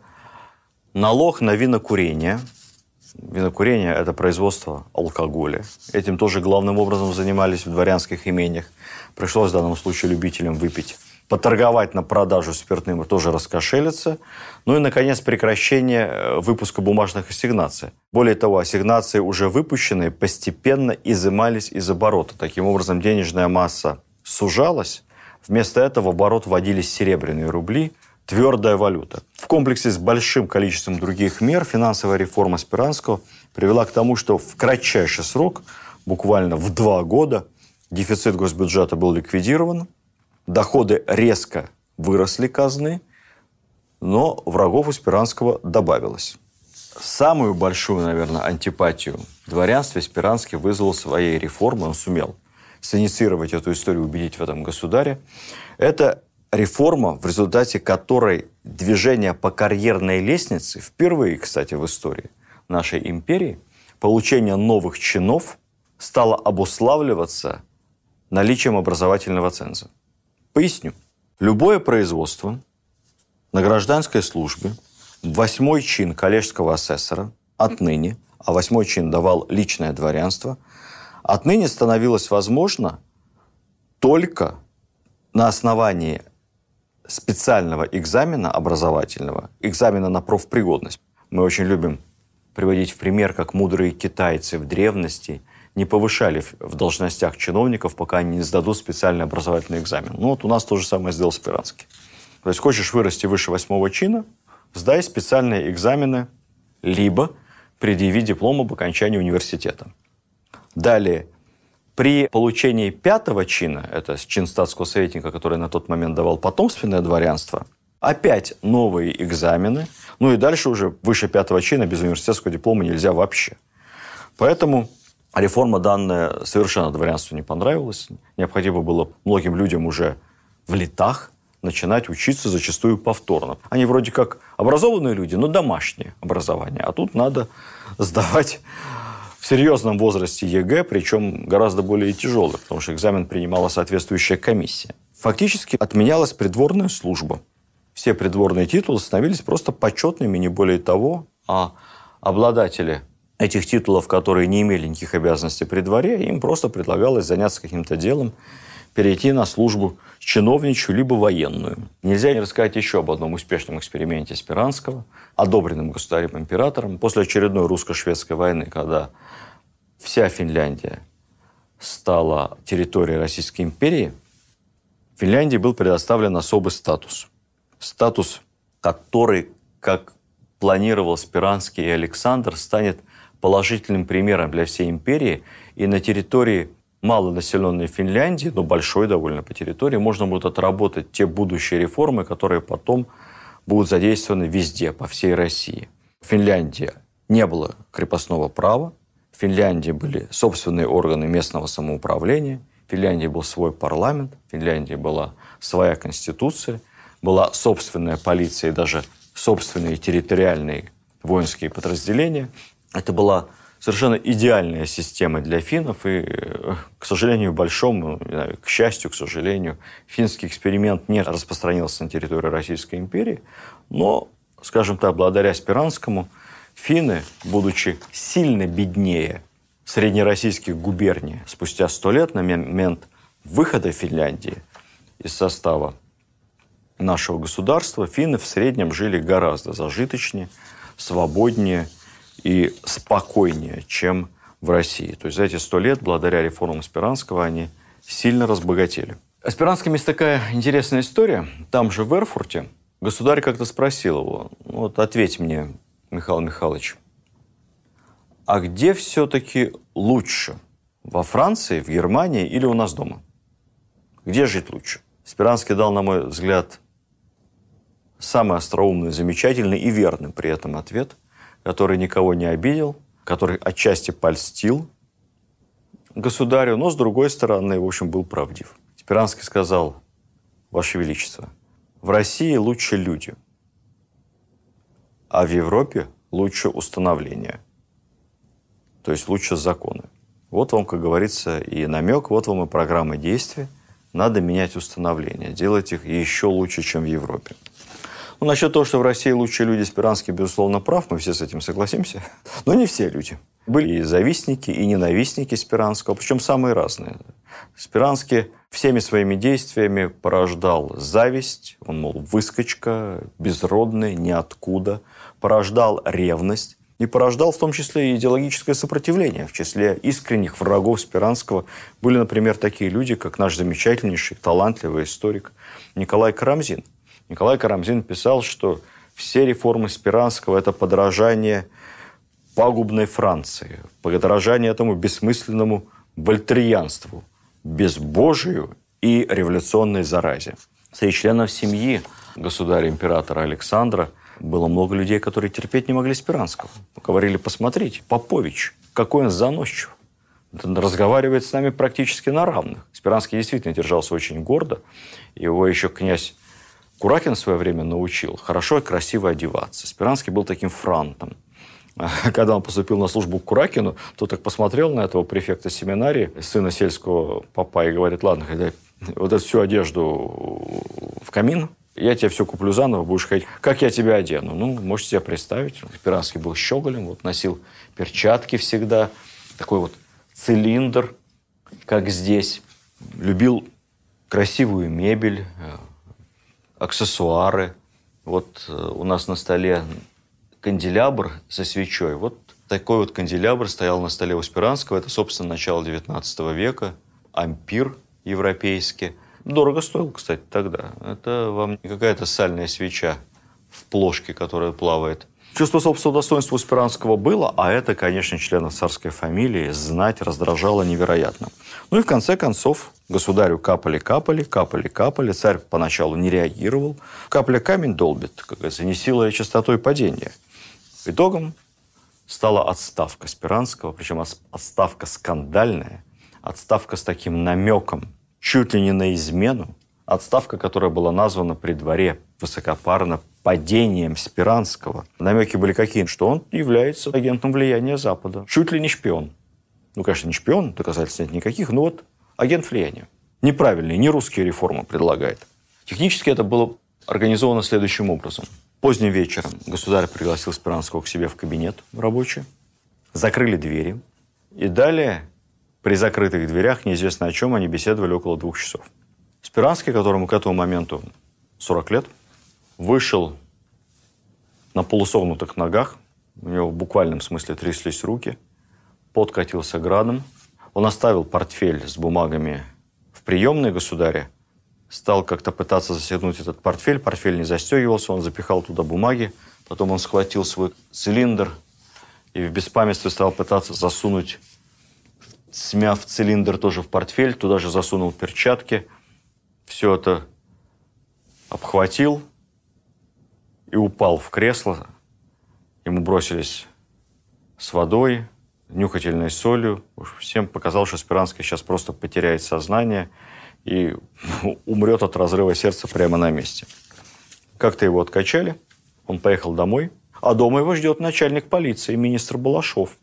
налог на винокурение – Винокурение – это производство алкоголя. Этим тоже главным образом занимались в дворянских имениях. Пришлось в данном случае любителям выпить. Поторговать на продажу спиртным тоже раскошелиться. Ну и, наконец, прекращение э, выпуска бумажных ассигнаций. Более того, ассигнации, уже выпущенные, постепенно изымались из оборота. Таким образом, денежная масса сужалась. Вместо этого в оборот вводились серебряные рубли – твердая валюта. В комплексе с большим количеством других мер финансовая реформа Спиранского привела к тому, что в кратчайший срок, буквально в два года, дефицит госбюджета был ликвидирован, доходы резко выросли казны, но врагов у Спиранского добавилось. Самую большую, наверное, антипатию дворянстве Спиранский вызвал своей реформой, он сумел синициировать эту историю, убедить в этом государе. Это реформа, в результате которой движение по карьерной лестнице, впервые, кстати, в истории нашей империи, получение новых чинов стало обуславливаться наличием образовательного ценза. Поясню. Любое производство на гражданской службе, восьмой чин коллежского асессора отныне, а восьмой чин давал личное дворянство, отныне становилось возможно только на основании специального экзамена образовательного, экзамена на профпригодность. Мы очень любим приводить в пример, как мудрые китайцы в древности не повышали в должностях чиновников, пока они не сдадут специальный образовательный экзамен. Ну вот у нас то же самое сделал Спиранский. То есть хочешь вырасти выше восьмого чина, сдай специальные экзамены, либо предъяви диплом об окончании университета. Далее, при получении пятого чина, это чин статского советника, который на тот момент давал потомственное дворянство, опять новые экзамены. Ну и дальше уже выше пятого чина без университетского диплома нельзя вообще. Поэтому реформа данная совершенно дворянству не понравилась. Необходимо было многим людям уже в летах начинать учиться зачастую повторно. Они вроде как образованные люди, но домашнее образование. А тут надо сдавать в серьезном возрасте ЕГЭ, причем гораздо более тяжелый, потому что экзамен принимала соответствующая комиссия. Фактически отменялась придворная служба. Все придворные титулы становились просто почетными, не более того, а обладатели этих титулов, которые не имели никаких обязанностей при дворе, им просто предлагалось заняться каким-то делом, перейти на службу чиновничью либо военную. Нельзя не рассказать еще об одном успешном эксперименте Спиранского, одобренном государем-императором после очередной русско-шведской войны, когда вся Финляндия стала территорией Российской империи, Финляндии был предоставлен особый статус. Статус, который, как планировал Спиранский и Александр, станет положительным примером для всей империи. И на территории малонаселенной Финляндии, но большой довольно по территории, можно будет отработать те будущие реформы, которые потом будут задействованы везде, по всей России. В Финляндии не было крепостного права, в Финляндии были собственные органы местного самоуправления, в Финляндии был свой парламент, в Финляндии была своя конституция, была собственная полиция и даже собственные территориальные воинские подразделения. Это была совершенно идеальная система для финнов, и, э, к сожалению, большому, к счастью, к сожалению, финский эксперимент не распространился на территории Российской империи, но, скажем так, благодаря Спиранскому, финны, будучи сильно беднее среднероссийских губерний, спустя сто лет на момент выхода Финляндии из состава нашего государства, финны в среднем жили гораздо зажиточнее, свободнее – и спокойнее, чем в России. То есть за эти сто лет, благодаря реформам Спиранского, они сильно разбогатели. О Спиранском есть такая интересная история. Там же в Эрфурте государь как-то спросил его, «Ну вот ответь мне, Михаил Михайлович, а где все-таки лучше? Во Франции, в Германии или у нас дома? Где жить лучше? Спиранский дал, на мой взгляд, самый остроумный, замечательный и верный при этом ответ который никого не обидел, который отчасти польстил государю, но, с другой стороны, в общем, был правдив. Спиранский сказал, Ваше Величество, в России лучше люди, а в Европе лучше установления, то есть лучше законы. Вот вам, как говорится, и намек, вот вам и программа действий. Надо менять установления, делать их еще лучше, чем в Европе. Ну, насчет того, что в России лучшие люди, Спиранский, безусловно, прав, мы все с этим согласимся. Но не все люди. Были и завистники, и ненавистники Спиранского, причем самые разные. Спиранский всеми своими действиями порождал зависть, он, мол, выскочка, безродный, ниоткуда, порождал ревность, и порождал в том числе и идеологическое сопротивление. В числе искренних врагов Спиранского были, например, такие люди, как наш замечательнейший, талантливый историк Николай Карамзин. Николай Карамзин писал, что все реформы Спиранского – это подражание пагубной Франции, подражание этому бессмысленному вольтерианству, безбожию и революционной заразе. Среди членов семьи государя-императора Александра было много людей, которые терпеть не могли Спиранского. Говорили, посмотрите, Попович, какой он заносчив. Разговаривает с нами практически на равных. Спиранский действительно держался очень гордо. Его еще князь Куракин в свое время научил хорошо и красиво одеваться. Спиранский был таким франтом. Когда он поступил на службу к Куракину, то так посмотрел на этого префекта семинарии, сына сельского папа, и говорит, ладно, хотя вот эту всю одежду в камин, я тебе все куплю заново, будешь ходить. Как я тебя одену? Ну, можете себе представить. Спиранский был щеголем, вот носил перчатки всегда, такой вот цилиндр, как здесь. Любил красивую мебель, э, аксессуары. Вот э, у нас на столе канделябр со свечой. Вот такой вот канделябр стоял на столе у Спиранского. Это, собственно, начало 19 века. Ампир европейский. Дорого стоил, кстати, тогда. Это вам не какая-то сальная свеча в плошке, которая плавает. Чувство собственного достоинства у Спиранского было, а это, конечно, членов царской фамилии знать раздражало невероятно. Ну и в конце концов государю капали, капали, капали, капали. Царь поначалу не реагировал. Капля камень долбит, как говорится, не силой, а частотой падения. Итогом стала отставка Спиранского, причем отставка скандальная, отставка с таким намеком, чуть ли не на измену, отставка, которая была названа при дворе высокопарно падением Спиранского. Намеки были какие? Что он является агентом влияния Запада. Чуть ли не шпион. Ну, конечно, не шпион, доказательств нет никаких, но вот агент влияния. Неправильные, не русские реформы предлагает. Технически это было организовано следующим образом. Поздним вечером государь пригласил Спиранского к себе в кабинет рабочий, закрыли двери, и далее при закрытых дверях, неизвестно о чем, они беседовали около двух часов. Спиранский, которому к этому моменту 40 лет, вышел на полусогнутых ногах, у него в буквальном смысле тряслись руки, подкатился градом. Он оставил портфель с бумагами в приемной государя, стал как-то пытаться застегнуть этот портфель, портфель не застегивался, он запихал туда бумаги, потом он схватил свой цилиндр и в беспамятстве стал пытаться засунуть смяв цилиндр тоже в портфель, туда же засунул перчатки, все это обхватил и упал в кресло. Ему бросились с водой, нюхательной солью. Уж всем показалось, что Спиранский сейчас просто потеряет сознание и умрет от разрыва сердца прямо на месте. Как-то его откачали, он поехал домой, а дома его ждет начальник полиции, министр Балашов,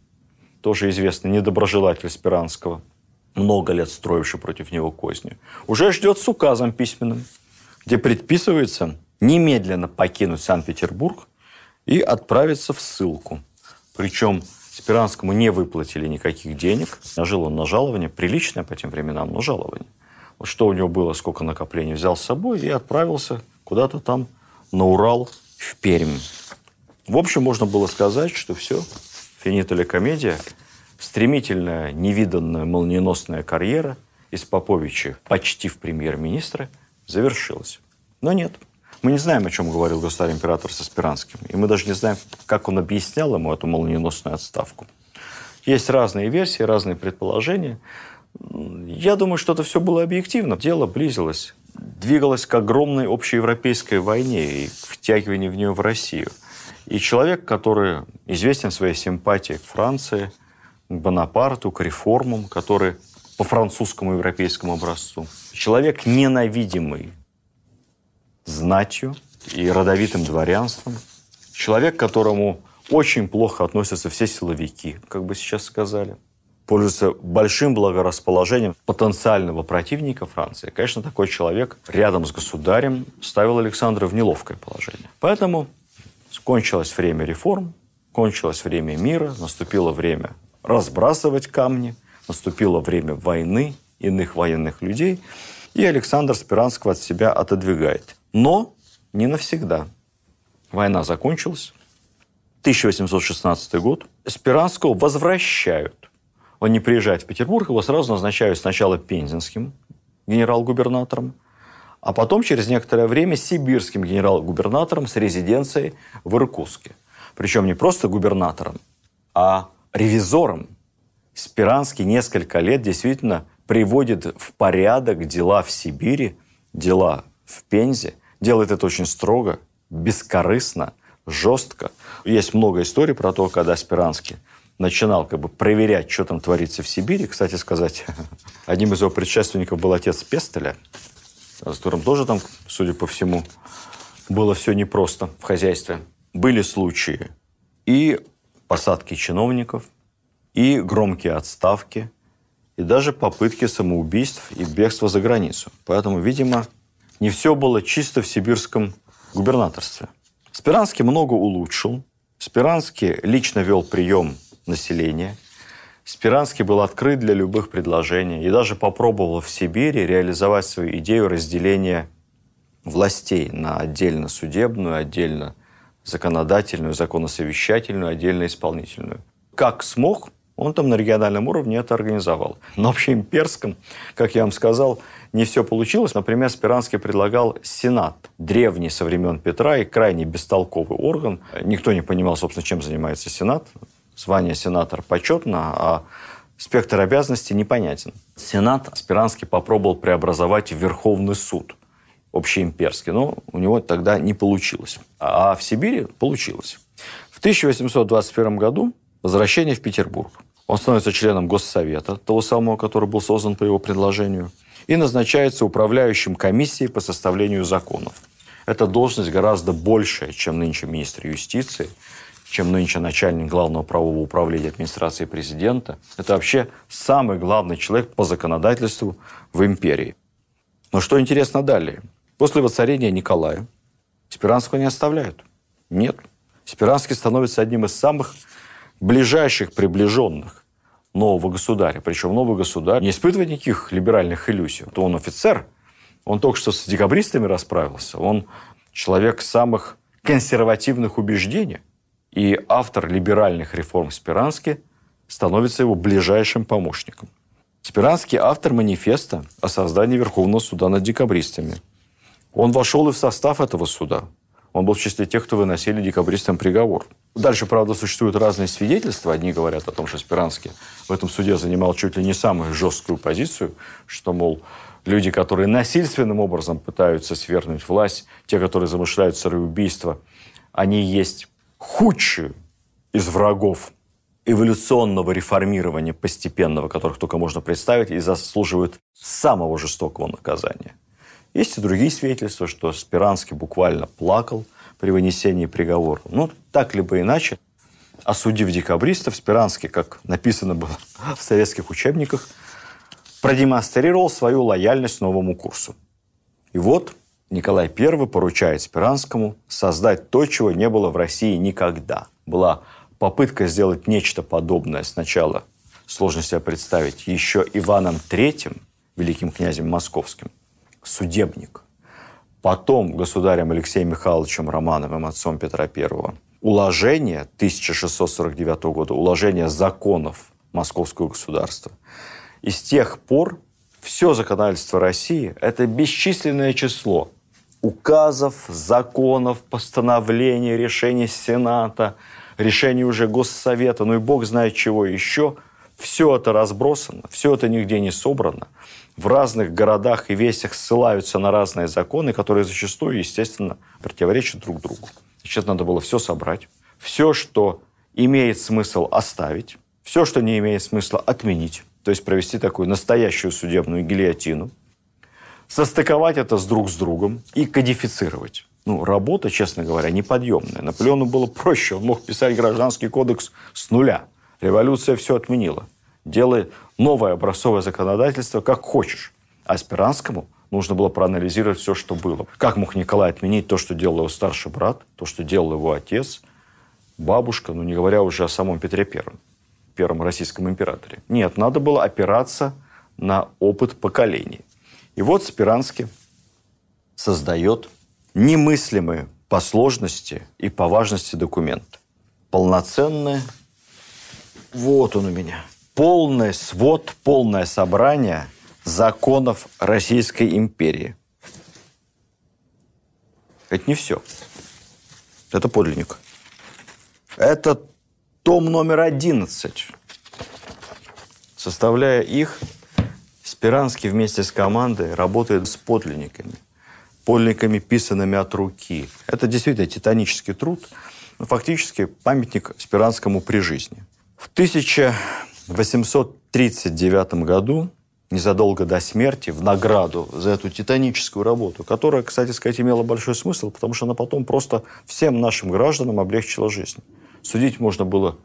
тоже известный недоброжелатель Спиранского, много лет строивший против него козни. Уже ждет с указом письменным, где предписывается немедленно покинуть Санкт-Петербург и отправиться в ссылку. Причем Спиранскому не выплатили никаких денег. Жил он на жалование, приличное по тем временам, но жалование. Вот что у него было, сколько накоплений, взял с собой и отправился куда-то там на Урал, в Пермь. В общем, можно было сказать, что все, финитали комедия, стремительная, невиданная, молниеносная карьера из Поповича почти в премьер-министры завершилась. Но нет. Мы не знаем, о чем говорил государь-император со Спиранским. И мы даже не знаем, как он объяснял ему эту молниеносную отставку. Есть разные версии, разные предположения. Я думаю, что это все было объективно. Дело близилось, двигалось к огромной общеевропейской войне и втягиванию в нее в Россию. И человек, который известен своей симпатией к Франции, к Бонапарту, к реформам, который по французскому европейскому образцу. Человек ненавидимый знатью и родовитым дворянством. Человек, к которому очень плохо относятся все силовики, как бы сейчас сказали. Пользуется большим благорасположением потенциального противника Франции. Конечно, такой человек рядом с государем ставил Александра в неловкое положение. Поэтому кончилось время реформ, кончилось время мира, наступило время разбрасывать камни, наступило время войны, иных военных людей, и Александр Спиранского от себя отодвигает. Но не навсегда. Война закончилась. 1816 год. Спиранского возвращают. Он не приезжает в Петербург, его сразу назначают сначала пензенским генерал-губернатором, а потом через некоторое время сибирским генерал-губернатором с резиденцией в Иркутске. Причем не просто губернатором, а ревизором. Спиранский несколько лет действительно приводит в порядок дела в Сибири, дела в Пензе, делает это очень строго, бескорыстно, жестко. Есть много историй про то, когда Спиранский начинал как бы проверять, что там творится в Сибири. Кстати сказать, одним из его предшественников был отец Пестеля, с которым тоже там, судя по всему, было все непросто в хозяйстве. Были случаи и посадки чиновников, и громкие отставки, и даже попытки самоубийств и бегства за границу. Поэтому, видимо, не все было чисто в сибирском губернаторстве. Спиранский много улучшил. Спиранский лично вел прием населения. Спиранский был открыт для любых предложений и даже попробовал в Сибири реализовать свою идею разделения властей на отдельно судебную, отдельно законодательную, законосовещательную, отдельно исполнительную. Как смог, он там на региональном уровне это организовал. На общеимперском, как я вам сказал, не все получилось. Например, Спиранский предлагал Сенат, древний со времен Петра и крайне бестолковый орган. Никто не понимал, собственно, чем занимается Сенат. Звание сенатор почетно, а спектр обязанностей непонятен. Сенат Спиранский попробовал преобразовать в Верховный суд общеимперский, но у него тогда не получилось. А в Сибири получилось. В 1821 году возвращение в Петербург. Он становится членом Госсовета, того самого, который был создан по его предложению, и назначается управляющим комиссией по составлению законов. Эта должность гораздо большая, чем нынче министр юстиции, чем нынче начальник главного правового управления администрации президента. Это вообще самый главный человек по законодательству в империи. Но что интересно далее? После воцарения Николая Спиранского не оставляют. Нет. Спиранский становится одним из самых ближайших приближенных нового государя. Причем новый государь не испытывает никаких либеральных иллюзий. То он офицер, он только что с декабристами расправился, он человек самых консервативных убеждений. И автор либеральных реформ Спиранский становится его ближайшим помощником. Спиранский – автор манифеста о создании Верховного суда над декабристами. Он вошел и в состав этого суда. Он был в числе тех, кто выносили декабристам приговор. Дальше, правда, существуют разные свидетельства. Одни говорят о том, что Спиранский в этом суде занимал чуть ли не самую жесткую позицию, что, мол, люди, которые насильственным образом пытаются свергнуть власть, те, которые замышляют сыроубийство, они есть худшие из врагов эволюционного реформирования постепенного, которых только можно представить, и заслуживают самого жестокого наказания. Есть и другие свидетельства, что Спиранский буквально плакал при вынесении приговора. Ну, так либо иначе, осудив декабристов, Спиранский, как написано было в советских учебниках, продемонстрировал свою лояльность новому курсу. И вот Николай I поручает Спиранскому создать то, чего не было в России никогда. Была попытка сделать нечто подобное сначала, сложно себе представить, еще Иваном III, великим князем московским, судебник. Потом государем Алексеем Михайловичем Романовым, отцом Петра I, уложение 1649 года, уложение законов московского государства. И с тех пор все законодательство России – это бесчисленное число указов, законов, постановлений, решений Сената, решений уже Госсовета, ну и бог знает чего еще. Все это разбросано, все это нигде не собрано – в разных городах и весях ссылаются на разные законы, которые зачастую, естественно, противоречат друг другу. Сейчас надо было все собрать. Все, что имеет смысл оставить, все, что не имеет смысла отменить. То есть провести такую настоящую судебную гильотину, состыковать это с друг с другом и кодифицировать. Ну, работа, честно говоря, неподъемная. Наполеону было проще. Он мог писать гражданский кодекс с нуля. Революция все отменила. Делай новое образцовое законодательство, как хочешь. А Спиранскому нужно было проанализировать все, что было. Как мог Николай отменить то, что делал его старший брат, то, что делал его отец, бабушка, ну не говоря уже о самом Петре Первом, первом российском императоре. Нет, надо было опираться на опыт поколений. И вот Спиранский создает немыслимые по сложности и по важности документ. Полноценное. Вот он у меня – полный свод, полное собрание законов Российской империи. Это не все. Это подлинник. Это том номер 11. Составляя их, Спиранский вместе с командой работает с подлинниками. Подлинниками, писанными от руки. Это действительно титанический труд. Фактически памятник Спиранскому при жизни. В 1000 в 839 году, незадолго до смерти, в награду за эту титаническую работу, которая, кстати сказать, имела большой смысл, потому что она потом просто всем нашим гражданам облегчила жизнь. Судить можно было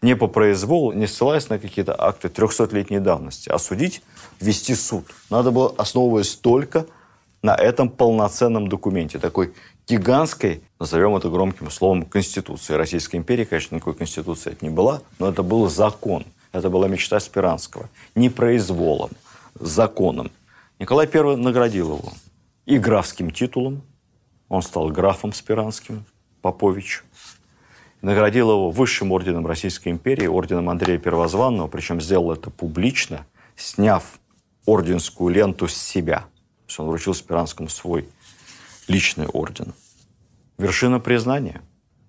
не по произволу, не ссылаясь на какие-то акты 300-летней давности, а судить, вести суд. Надо было, основываясь только на этом полноценном документе, такой гигантской, назовем это громким словом, конституции. Российской империи, конечно, никакой конституции это не была, но это был закон – это была мечта Спиранского. Не законом. Николай I наградил его и графским титулом. Он стал графом Спиранским, Попович. Наградил его высшим орденом Российской империи, орденом Андрея Первозванного, причем сделал это публично, сняв орденскую ленту с себя. То есть он вручил Спиранскому свой личный орден. Вершина признания.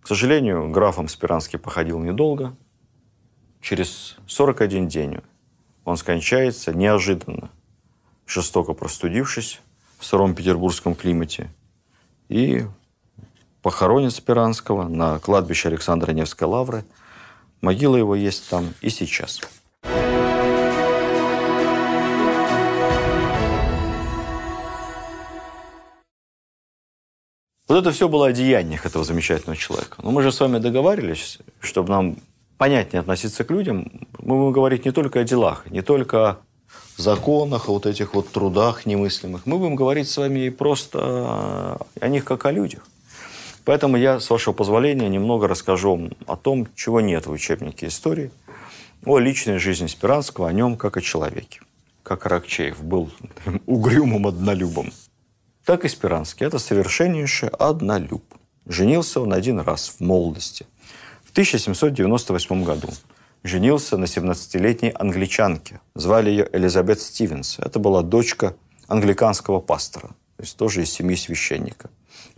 К сожалению, графом Спиранский походил недолго – через 41 день он скончается неожиданно, жестоко простудившись в сыром петербургском климате. И похоронен Спиранского на кладбище Александра Невской лавры. Могила его есть там и сейчас. Вот это все было о деяниях этого замечательного человека. Но мы же с вами договаривались, чтобы нам понятнее относиться к людям, мы будем говорить не только о делах, не только о законах, о вот этих вот трудах немыслимых. Мы будем говорить с вами и просто о них как о людях. Поэтому я, с вашего позволения, немного расскажу о том, чего нет в учебнике истории, о личной жизни Спиранского, о нем как о человеке. Как Аракчеев был угрюмым однолюбом. Так и Спиранский. Это совершеннейший однолюб. Женился он один раз в молодости. В 1798 году женился на 17-летней англичанке. Звали ее Элизабет Стивенс. Это была дочка англиканского пастора, то есть тоже из семьи священника.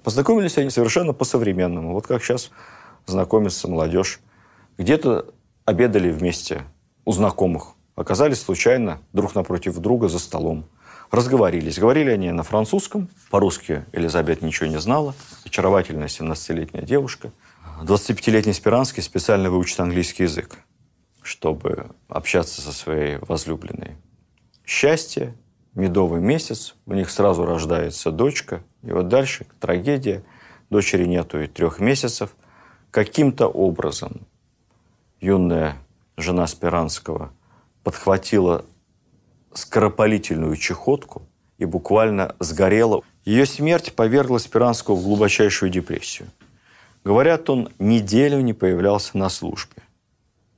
Познакомились они совершенно по-современному. Вот как сейчас знакомится молодежь. Где-то обедали вместе у знакомых. Оказались случайно друг напротив друга за столом. Разговорились. Говорили они на французском. По-русски Элизабет ничего не знала. Очаровательная 17-летняя девушка. 25-летний Спиранский специально выучит английский язык, чтобы общаться со своей возлюбленной. Счастье, медовый месяц, у них сразу рождается дочка. И вот дальше трагедия. Дочери нету и трех месяцев. Каким-то образом юная жена Спиранского подхватила скоропалительную чехотку и буквально сгорела. Ее смерть повергла Спиранского в глубочайшую депрессию. Говорят, он неделю не появлялся на службе.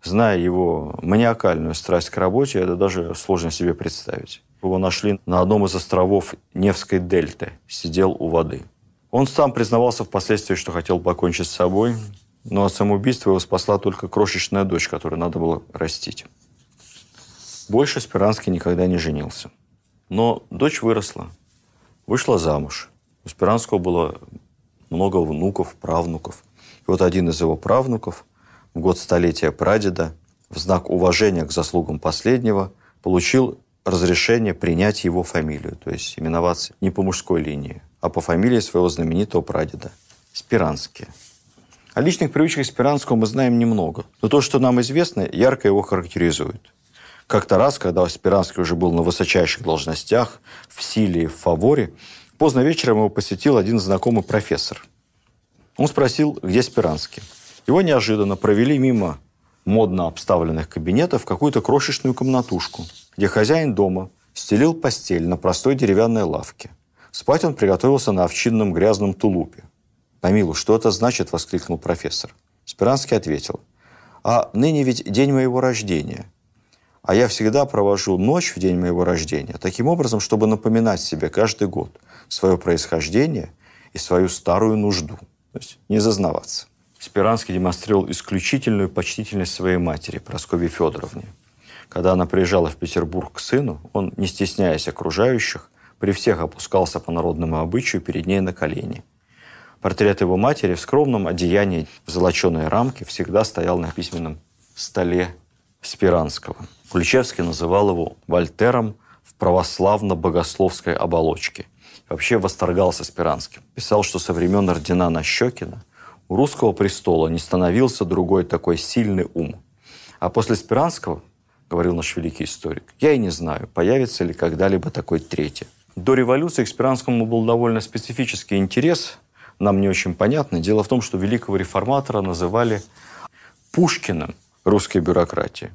Зная его маниакальную страсть к работе, это даже сложно себе представить. Его нашли на одном из островов Невской дельты, сидел у воды. Он сам признавался впоследствии, что хотел покончить с собой, но от самоубийства его спасла только крошечная дочь, которую надо было растить. Больше Спиранский никогда не женился. Но дочь выросла, вышла замуж. У Спиранского было много внуков, правнуков. И вот один из его правнуков в год столетия прадеда в знак уважения к заслугам последнего получил разрешение принять его фамилию, то есть именоваться не по мужской линии, а по фамилии своего знаменитого прадеда – Спиранские. О личных привычках Спиранского мы знаем немного, но то, что нам известно, ярко его характеризует. Как-то раз, когда Спиранский уже был на высочайших должностях, в силе и в фаворе, поздно вечером его посетил один знакомый профессор. Он спросил, где Спиранский. Его неожиданно провели мимо модно обставленных кабинетов в какую-то крошечную комнатушку, где хозяин дома стелил постель на простой деревянной лавке. Спать он приготовился на овчинном грязном тулупе. «Помилу, что это значит?» – воскликнул профессор. Спиранский ответил. «А ныне ведь день моего рождения. А я всегда провожу ночь в день моего рождения таким образом, чтобы напоминать себе каждый год свое происхождение и свою старую нужду. То есть не зазнаваться. Спиранский демонстрировал исключительную почтительность своей матери, Прасковье Федоровне. Когда она приезжала в Петербург к сыну, он, не стесняясь окружающих, при всех опускался по народному обычаю перед ней на колени. Портрет его матери в скромном одеянии в золоченой рамке всегда стоял на письменном столе Спиранского. Ключевский называл его Вольтером в православно-богословской оболочке. Вообще восторгался Спиранским. Писал, что со времен ордена Нащекина у русского престола не становился другой такой сильный ум. А после Спиранского, говорил наш великий историк, я и не знаю, появится ли когда-либо такой третий. До революции к Спиранскому был довольно специфический интерес, нам не очень понятно. Дело в том, что великого реформатора называли Пушкиным русской бюрократии.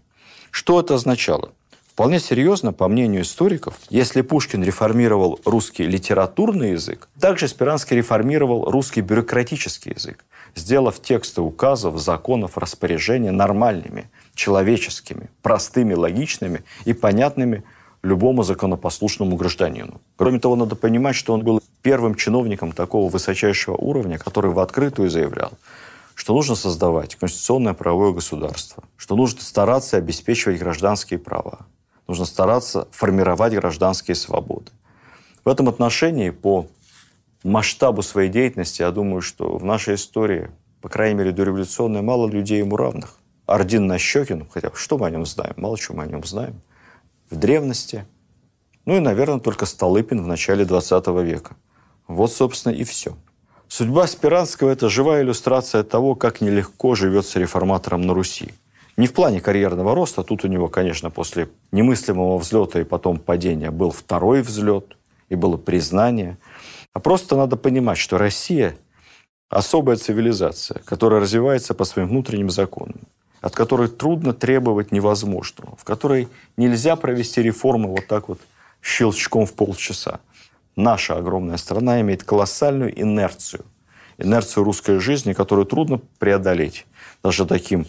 Что это означало? Вполне серьезно, по мнению историков, если Пушкин реформировал русский литературный язык, также Спиранский реформировал русский бюрократический язык, сделав тексты указов, законов, распоряжения нормальными, человеческими, простыми, логичными и понятными любому законопослушному гражданину. Кроме того, надо понимать, что он был первым чиновником такого высочайшего уровня, который в открытую заявлял, что нужно создавать конституционное правовое государство, что нужно стараться обеспечивать гражданские права, нужно стараться формировать гражданские свободы. В этом отношении по масштабу своей деятельности, я думаю, что в нашей истории, по крайней мере, дореволюционной, мало людей ему равных. Ордин Нащекин, хотя что мы о нем знаем? Мало чего мы о нем знаем. В древности. Ну и, наверное, только Столыпин в начале 20 века. Вот, собственно, и все. Судьба Спиранского – это живая иллюстрация того, как нелегко живется реформатором на Руси. Не в плане карьерного роста, тут у него, конечно, после немыслимого взлета и потом падения был второй взлет, и было признание. А просто надо понимать, что Россия – особая цивилизация, которая развивается по своим внутренним законам, от которой трудно требовать невозможного, в которой нельзя провести реформу вот так вот щелчком в полчаса наша огромная страна имеет колоссальную инерцию. Инерцию русской жизни, которую трудно преодолеть даже таким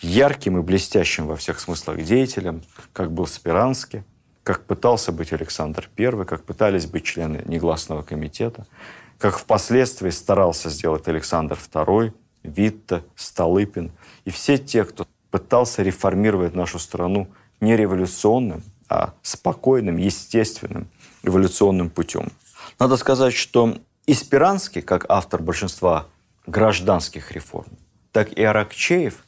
ярким и блестящим во всех смыслах деятелем, как был Спиранский, как пытался быть Александр I, как пытались быть члены негласного комитета, как впоследствии старался сделать Александр II, Витте, Столыпин и все те, кто пытался реформировать нашу страну не революционным, а спокойным, естественным, эволюционным путем. Надо сказать, что И Спиранский, как автор большинства гражданских реформ, так и Аракчеев,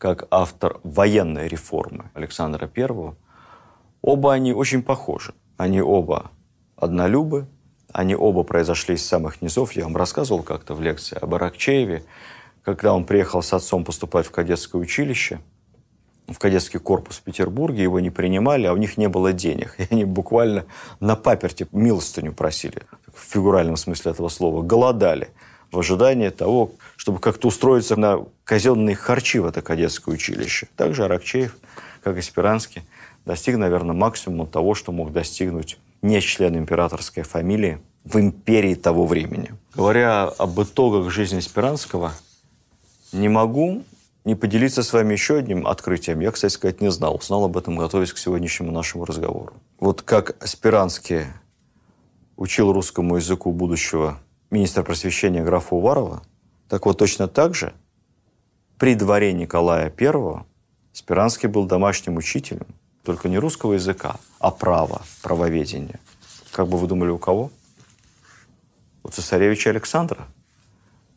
как автор военной реформы Александра I, оба они очень похожи. Они оба однолюбы, они оба произошли из самых низов. Я вам рассказывал как-то в лекции об Аракчееве, когда он приехал с отцом поступать в кадетское училище, в кадетский корпус в Петербурге, его не принимали, а у них не было денег. И они буквально на паперте милостыню просили, в фигуральном смысле этого слова, голодали в ожидании того, чтобы как-то устроиться на казенные харчи в это кадетское училище. Также Аракчеев, как и Спиранский, достиг, наверное, максимума того, что мог достигнуть не член императорской фамилии в империи того времени. Говоря об итогах жизни Спиранского, не могу не поделиться с вами еще одним открытием. Я, кстати сказать, не знал. Узнал об этом, готовясь к сегодняшнему нашему разговору. Вот как Спиранский учил русскому языку будущего министра просвещения графа Уварова, так вот точно так же при дворе Николая I Спиранский был домашним учителем, только не русского языка, а права, правоведения. Как бы вы думали, у кого? У цесаревича Александра,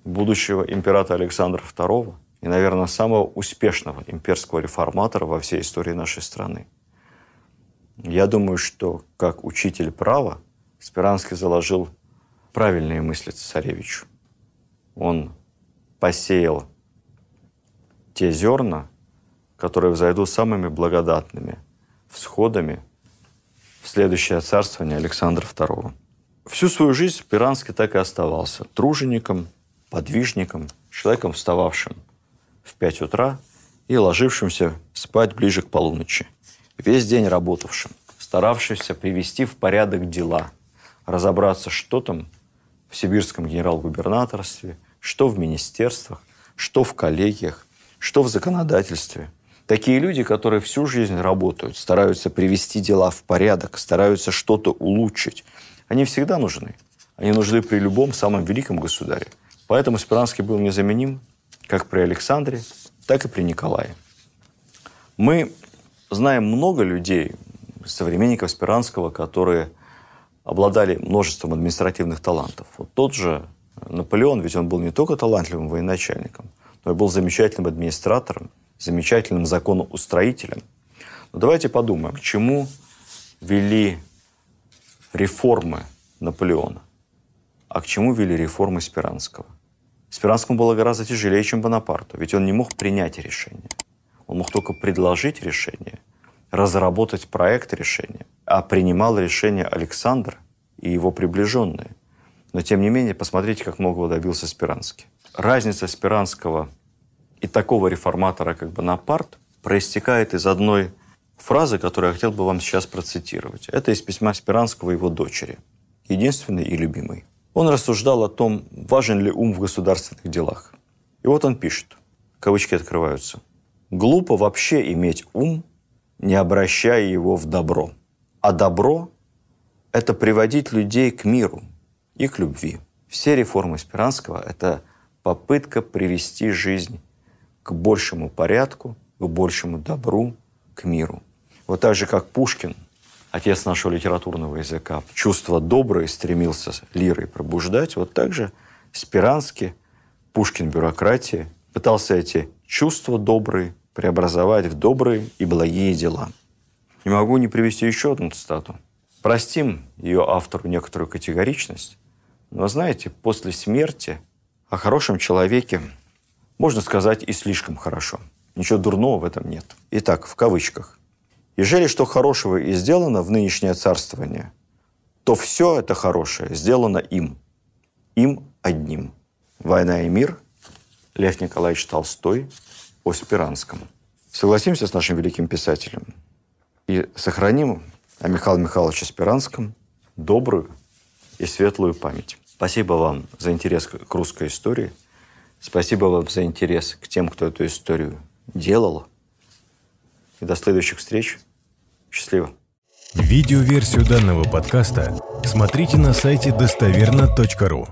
будущего императора Александра II и, наверное, самого успешного имперского реформатора во всей истории нашей страны. Я думаю, что как учитель права Спиранский заложил правильные мысли цесаревичу. Он посеял те зерна, которые взойдут самыми благодатными всходами в следующее царствование Александра II. Всю свою жизнь Спиранский так и оставался тружеником, подвижником, человеком, встававшим в 5 утра и ложившимся спать ближе к полуночи. Весь день работавшим, старавшимся привести в порядок дела, разобраться, что там в сибирском генерал-губернаторстве, что в министерствах, что в коллегиях, что в законодательстве – Такие люди, которые всю жизнь работают, стараются привести дела в порядок, стараются что-то улучшить, они всегда нужны. Они нужны при любом самом великом государе. Поэтому Спиранский был незаменим как при Александре, так и при Николае. Мы знаем много людей, современников Спиранского, которые обладали множеством административных талантов. Вот тот же Наполеон, ведь он был не только талантливым военачальником, но и был замечательным администратором, замечательным законоустроителем. Но давайте подумаем, к чему вели реформы Наполеона, а к чему вели реформы Спиранского. Спиранскому было гораздо тяжелее, чем Бонапарту, ведь он не мог принять решение. Он мог только предложить решение, разработать проект решения, а принимал решение Александр и его приближенные. Но, тем не менее, посмотрите, как многого добился Спиранский. Разница Спиранского и такого реформатора, как Бонапарт, проистекает из одной фразы, которую я хотел бы вам сейчас процитировать. Это из письма Спиранского его дочери, единственной и любимой. Он рассуждал о том, важен ли ум в государственных делах. И вот он пишет, кавычки открываются, «Глупо вообще иметь ум, не обращая его в добро. А добро – это приводить людей к миру и к любви. Все реформы Спиранского – это попытка привести жизнь к большему порядку, к большему добру, к миру. Вот так же, как Пушкин, отец нашего литературного языка, чувство доброе стремился лирой пробуждать, вот так же Спиранский, Пушкин бюрократии, пытался эти чувства добрые преобразовать в добрые и благие дела. Не могу не привести еще одну цитату. Простим ее автору некоторую категоричность, но знаете, после смерти о хорошем человеке можно сказать, и слишком хорошо. Ничего дурного в этом нет. Итак, в кавычках. Ежели что хорошего и сделано в нынешнее царствование, то все это хорошее сделано им. Им одним. «Война и мир» Лев Николаевич Толстой о Спиранском. Согласимся с нашим великим писателем и сохраним о Михаиле Михайловиче Спиранском добрую и светлую память. Спасибо вам за интерес к русской истории – Спасибо вам за интерес к тем, кто эту историю делал. И до следующих встреч. Счастливо. Видеоверсию данного подкаста смотрите на сайте достоверно.ру.